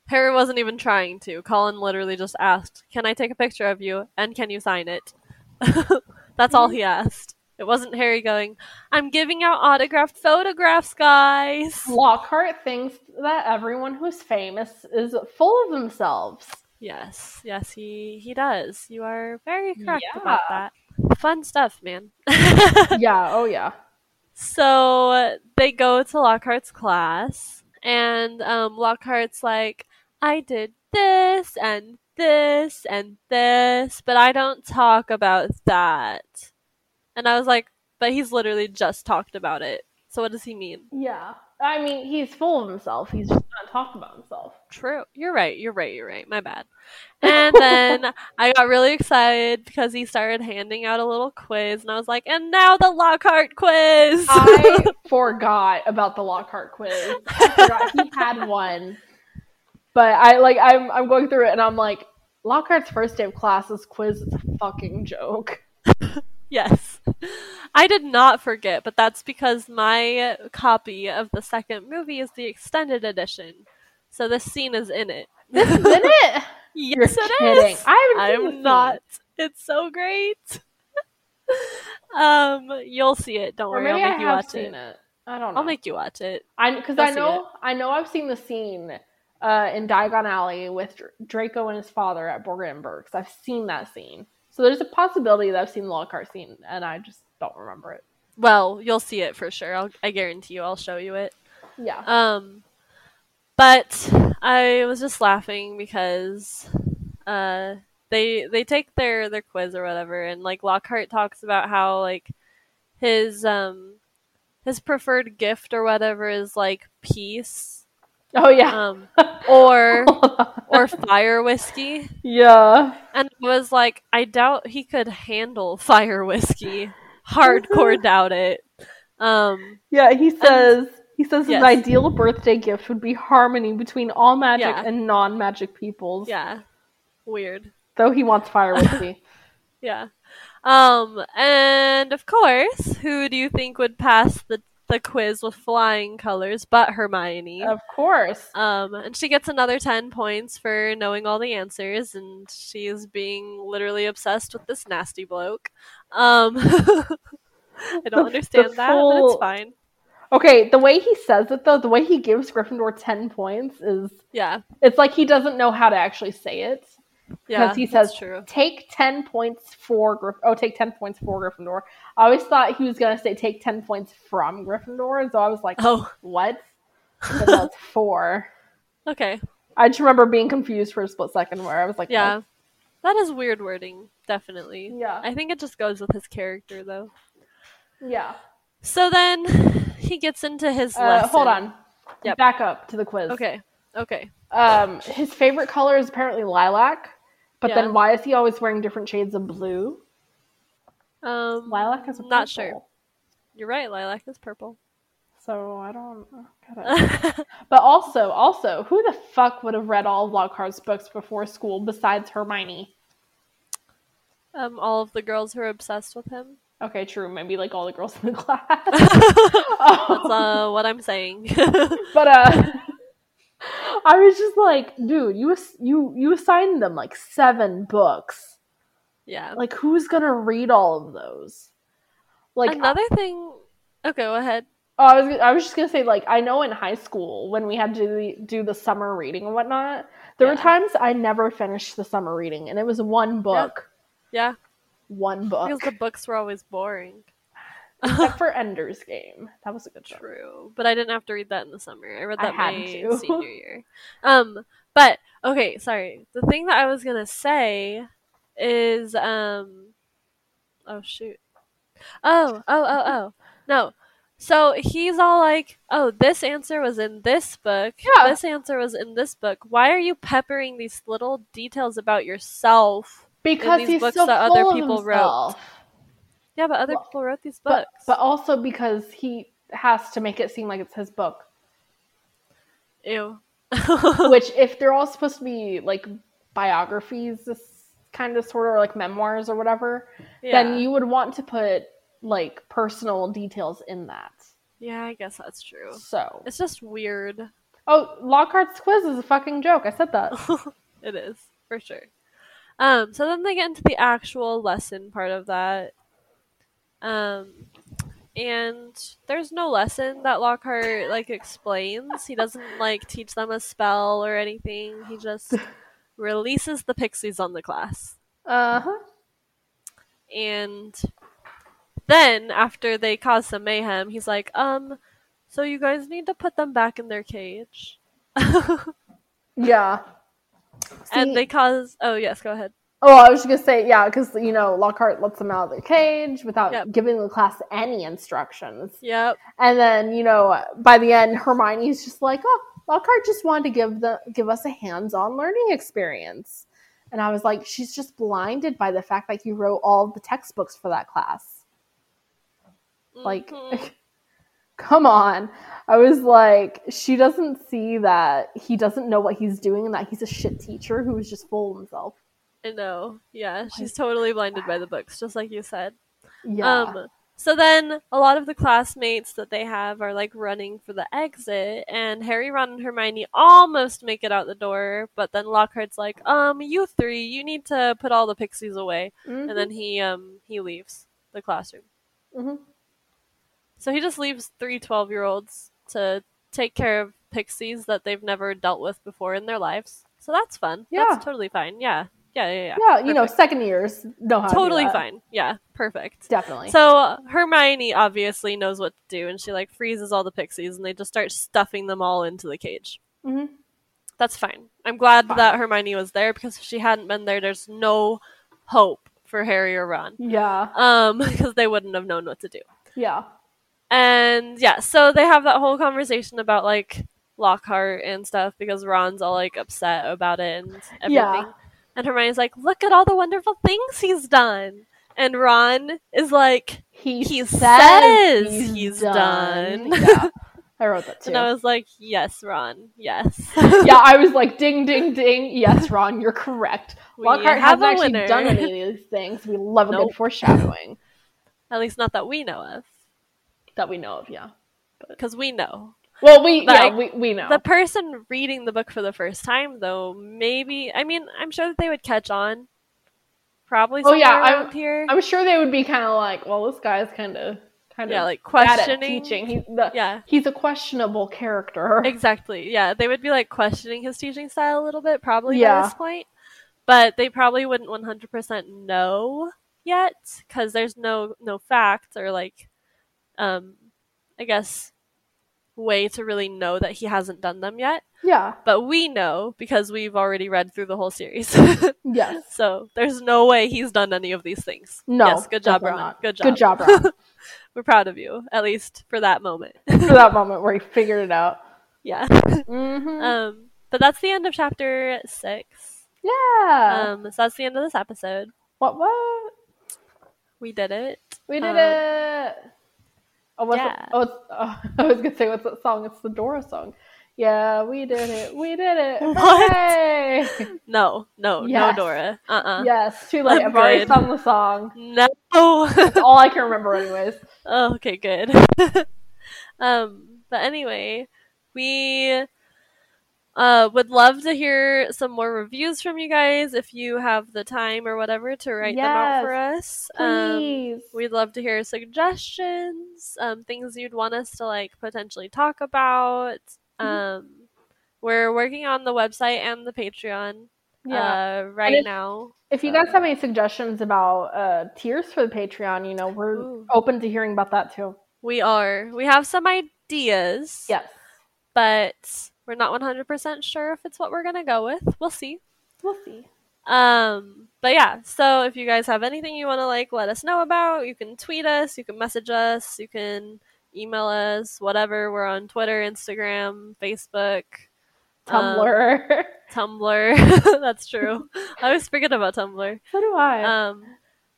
Harry wasn't even trying to. Colin literally just asked, Can I take a picture of you? And can you sign it? That's all he asked. It wasn't Harry going, I'm giving out autographed photographs, guys. Lockhart thinks that everyone who's famous is full of themselves. Yes, yes, he he does. You are very correct Yeah. about that. Fun stuff, man. yeah, oh yeah. So they go to Lockhart's class, and um, Lockhart's like, I did this and this and this, but I don't talk about that. And I was like, but he's literally just talked about it. So what does he mean? Yeah. I mean, he's full of himself. He's just not talking about himself. True. You're right. You're right. You're right. My bad. And then I got really excited because he started handing out a little quiz, and I was like, and now the Lockhart quiz. I forgot about the Lockhart quiz. I forgot he had one. But I like I'm I'm going through it and I'm like, Lockhart's first day of classes quiz is a fucking joke. Yes. I did not forget, but that's because my copy of the second movie is the extended edition. So this scene is in it. This is in it. yes, You're it kidding. is. I haven't seen this I'm not. It's so great. um, you'll see it. Don't Or worry. I'll make I you watch seen it. it. I don't know. I'll make you watch it. I because I know I know I've seen the scene uh, in Diagon Alley with Dr- Draco and his father at Borgin and Burke's. I've seen that scene, so there's a possibility that I've seen the Lockhart scene and I just don't remember it. Well, you'll see it for sure. I'll, I guarantee you. I'll show you it. Yeah. Um, but I was just laughing because uh, they they take their their quiz or whatever, and like Lockhart talks about how like his um his preferred gift or whatever is like peace, oh yeah. um, or or fire whiskey, yeah. and I was like, I doubt he could handle fire whiskey. Hardcore doubt it. Um, Yeah. He says he says Yes. his ideal birthday gift would be harmony between all magic Yeah. and non-magic peoples. yeah, weird. Though he wants fire whiskey. Yeah. Um, and of course, who do you think would pass the the quiz with flying colors but Hermione? of course. Um, and she gets another 10 points for knowing all the answers, and she is being literally obsessed with this nasty bloke. Um, I don't The- understand the that, but it's fine. Okay, the way he says it though, the way he gives Gryffindor ten points is Yeah, it's like he doesn't know how to actually say it. Yeah, because he says true. take 10 points for Gryff- oh take 10 points for Gryffindor. I always thought he was going to say take 10 points from Gryffindor and so I was like Oh, what? But no, 4. okay. I just remember being confused for a split second where I was like Yeah, what? that is weird wording, definitely. Yeah. I think it just goes with his character, though. Yeah. So then he gets into his Uh, hold on. Yep. Back up to the quiz. Okay. Okay. Um his favorite color is apparently lilac, but Yeah. then why is he always wearing different shades of blue? Um, Lilac is a not sure. You're right. Lilac is purple. So I don't get. But also, also, who the fuck would have read all of Lockhart's books before school besides Hermione? um, all of the girls who are obsessed with him. Okay, true. Maybe like all the girls in the class. That's uh, what I'm saying. but uh, I was just like, dude, you you you assigned them like seven books. yeah. Like, who's gonna read all of those? Like, Another thing. Okay, go ahead. Oh, I was I was just gonna say like I know in high school when we had to do the, do the summer reading and whatnot, there were times I never finished the summer reading, and it was one book, Yeah, one book, because the books were always boring. Except for Ender's Game. That was a good book. True, but I didn't have to read that in the summer. I read that had my to. senior year. Um, but okay, sorry. The thing that I was gonna say is um, Oh shoot. Oh, oh, oh, oh. No. So he's all like, "Oh, this answer was in this book. Yeah. This answer was in this book. Why are you peppering these little details about yourself?" because these he's books that other people wrote. Yeah, but other Well, people wrote these But, books. but also because he has to make it seem like it's his book. Ew. Which, if they're all supposed to be like biographies, this kind of sort of like memoirs or whatever, yeah. then you would want to put like personal details in that. Yeah, I guess that's true. So, It's just weird. oh, Lockhart's quiz is a fucking joke. I said that. it is for sure. Um, so then they get into the actual lesson part of that. Um, and there's no lesson that Lockhart like explains. He doesn't like teach them a spell or anything. He just releases the pixies on the class. Uh huh. And then after they cause some mayhem, he's like, "Um, so you guys need to put them back in their cage." Yeah. See- and they cause Oh, yes, go ahead. Oh, I was just gonna say, yeah, because you know Lockhart lets them out of the cage without Yep. giving the class any instructions, Yep. and then you know by the end Hermione's just like, "Oh, Lockhart just wanted to give the give us a hands-on learning experience," and I was like, "She's just blinded by the fact that you wrote all the textbooks for that class." Like, Mhm. come on! I was like, she doesn't see that he doesn't know what he's doing and that he's a shit teacher who is just full of himself. I know. Yeah, she's totally blinded by the books, just like you said. Yeah. Um so then a lot of the classmates that they have are like running for the exit and Harry, Ron, and Hermione almost make it out the door, but then Lockhart's like, um, you three, you need to put all the pixies away. Mhm. And then he um he leaves the classroom. Mhm. So he just leaves three 12 year olds to take care of pixies that they've never dealt with before in their lives. So that's fun. Yeah. That's totally fine. Yeah. Yeah, yeah, yeah. Yeah, you know, second years know how to totally that. fine. Yeah, perfect. Definitely. So Hermione obviously knows what to do, and she like freezes all the pixies, and they just start stuffing them all into the cage. Mhm. That's fine. I'm glad Fine. that Hermione was there because if she hadn't been there, there's no hope for Harry or Ron. yeah, Um, because they wouldn't have known what to do. yeah, And yeah, so they have that whole conversation about like Lockhart and stuff because Ron's all like upset about it and everything. Yeah. And Hermione's like, "Look at all the wonderful things he's done." And Ron is like, he, He says, says he's, done. done. yeah, I wrote that too. and I was like, "Yes, Ron. Yes." yeah, I was like, ding, ding, ding. Yes, Ron, you're correct. We Lockhart hasn't actually winner. done any of these things. We love a Nope. good foreshadowing At least not that we know of, that we know of. Yeah. because we know. Well, we Like, yeah we we know. The person reading the book for the first time, though, maybe I mean, I'm sure that they would catch on. Probably Oh, yeah, I'm- around here. I'm sure they would be kind of like, well, this guy's kind of kind of Yeah, like bad at questioning. teaching. He's the yeah, he's a questionable character. exactly. Yeah, they would be like questioning his teaching style a little bit, probably Yeah. this point. But they probably wouldn't 100% know yet because there's no no facts or like, um, I guess, way to really know that he hasn't done them yet. Yeah. But we know because we've already read through the whole series. Yes. so there's no way he's done any of these things. No. Yes, good job, Ron. not. Good job. Good job, Ron. We're proud of you, at least for that moment. For that moment where he figured it out. yeah. Mm-hmm. Um, but that's the end of chapter six. yeah. Um, so that's the end of this episode. what? What? We did it. We did Um, it. Oh, what's yeah. oh, oh, I was gonna say what's that song? It's the Dora song. Yeah, we did it. We did it. What? Hooray! No, no, Yes. no, Dora. Uh uh yes, too late. I'm I've already sung the song. No. That's all I can remember, anyways. oh, okay, good. um, but anyway, we uh would love to hear some more reviews from you guys if you have the time or whatever to write them out for us. Um, Please. We'd love to hear suggestions, um, things you'd want us to like potentially talk about. Mm-hmm. Um, we're working on the website and the Patreon yeah. uh, right if- now. if you guys have any suggestions about uh, tiers for the Patreon, you know, we're Ooh. open to hearing about that too. We are. We have some ideas, Yes. but we're not 100% sure if it's what we're going to go with. We'll see. We'll see. Um, but yeah, so if you guys have anything you want to like let us know about, you can tweet us, you can message us, you can email us, whatever. We're on Twitter, Instagram, Facebook, um, Tumblr. Tumblr. That's true. I always forget about Tumblr. so do I. Um,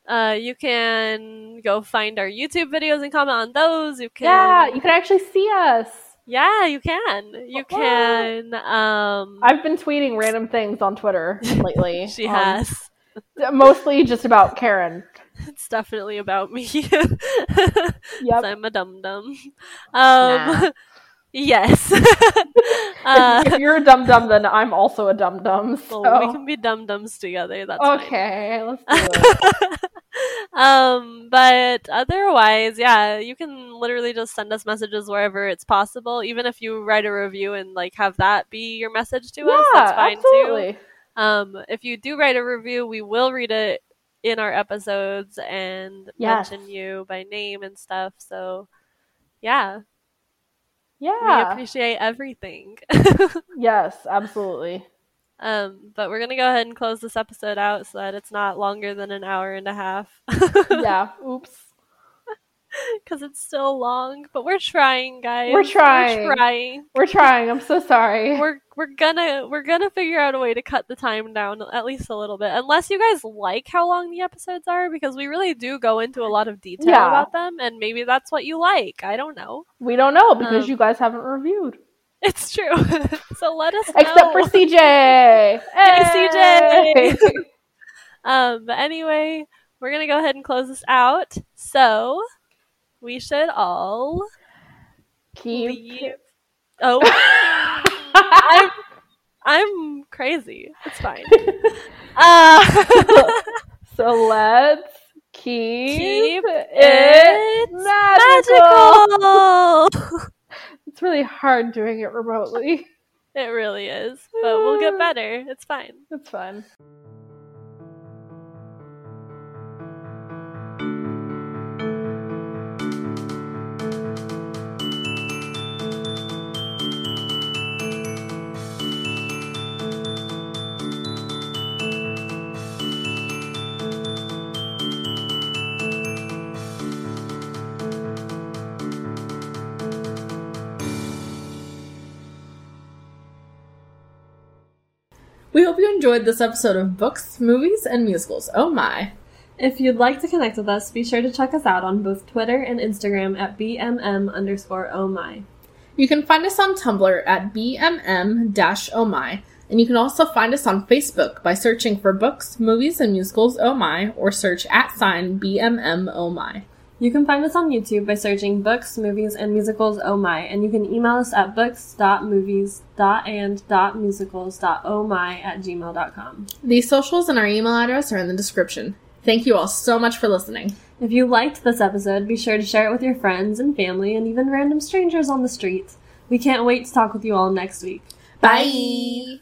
uh, you can go find our YouTube videos and comment on those. You can, yeah, you can actually see us. Yeah, you can. You What? can. Um, I've been tweeting random things on Twitter lately. she Um, has. mostly just about Karen. It's definitely about me. Yep. I'm a dum dum. Um, Nah. Yes. if, uh, if you're a dum dum, then I'm also a dum dum. So. well, we can be dum dums together. That's fine. okay, let's do it. um, but otherwise, yeah, you can literally just send us messages wherever it's possible. Even if you write a review and like have that be your message to us, that's fine absolutely. too. Um, if you do write a review, we will read it in our episodes and Yes. mention you by name and stuff. So, yeah, we Yeah. appreciate everything. yes, absolutely. um, but we're gonna go ahead and close this episode out so that it's not longer than an hour and a half. Yeah. Oops. because it's still long. But we're trying, guys. We're trying. We're trying. We're trying. I'm so sorry. We're we're gonna we're gonna figure out a way to cut the time down at least a little bit. Unless you guys like how long the episodes are, because we really do go into a lot of detail Yeah. about them, and maybe that's what you like. I don't know. we don't know because Um, you guys haven't reviewed. It's true. so let us know. Except for CJ. Hey, Hey! CJ. Um, but anyway, we're gonna go ahead and close this out. So we should all Keep. leave. Oh, I'm I'm crazy. It's fine. Uh, so let's keep, keep it it magical. magical. It's really hard doing it remotely. it really is, but we'll get better. It's fine. It's fun. We hope you enjoyed this episode of Books, Movies, and Musicals. Oh my. If you'd like to connect with us, be sure to check us out on both Twitter and Instagram at BMM underscore oh my. You can find us on Tumblr at bmm dash oh my, and you can also find us on Facebook by searching for Books, Movies, and Musicals Oh my, or search at sign BMM oh my. You can find us on YouTube by searching Books, Movies, and Musicals Oh My, and you can email us at books.movies.and.musicals.ohmy at gmail.com. These socials and our email address are in the description. Thank you all so much for listening. If you liked this episode, be sure to share it with your friends and family and even random strangers on the street. We can't wait to talk with you all next week. Bye.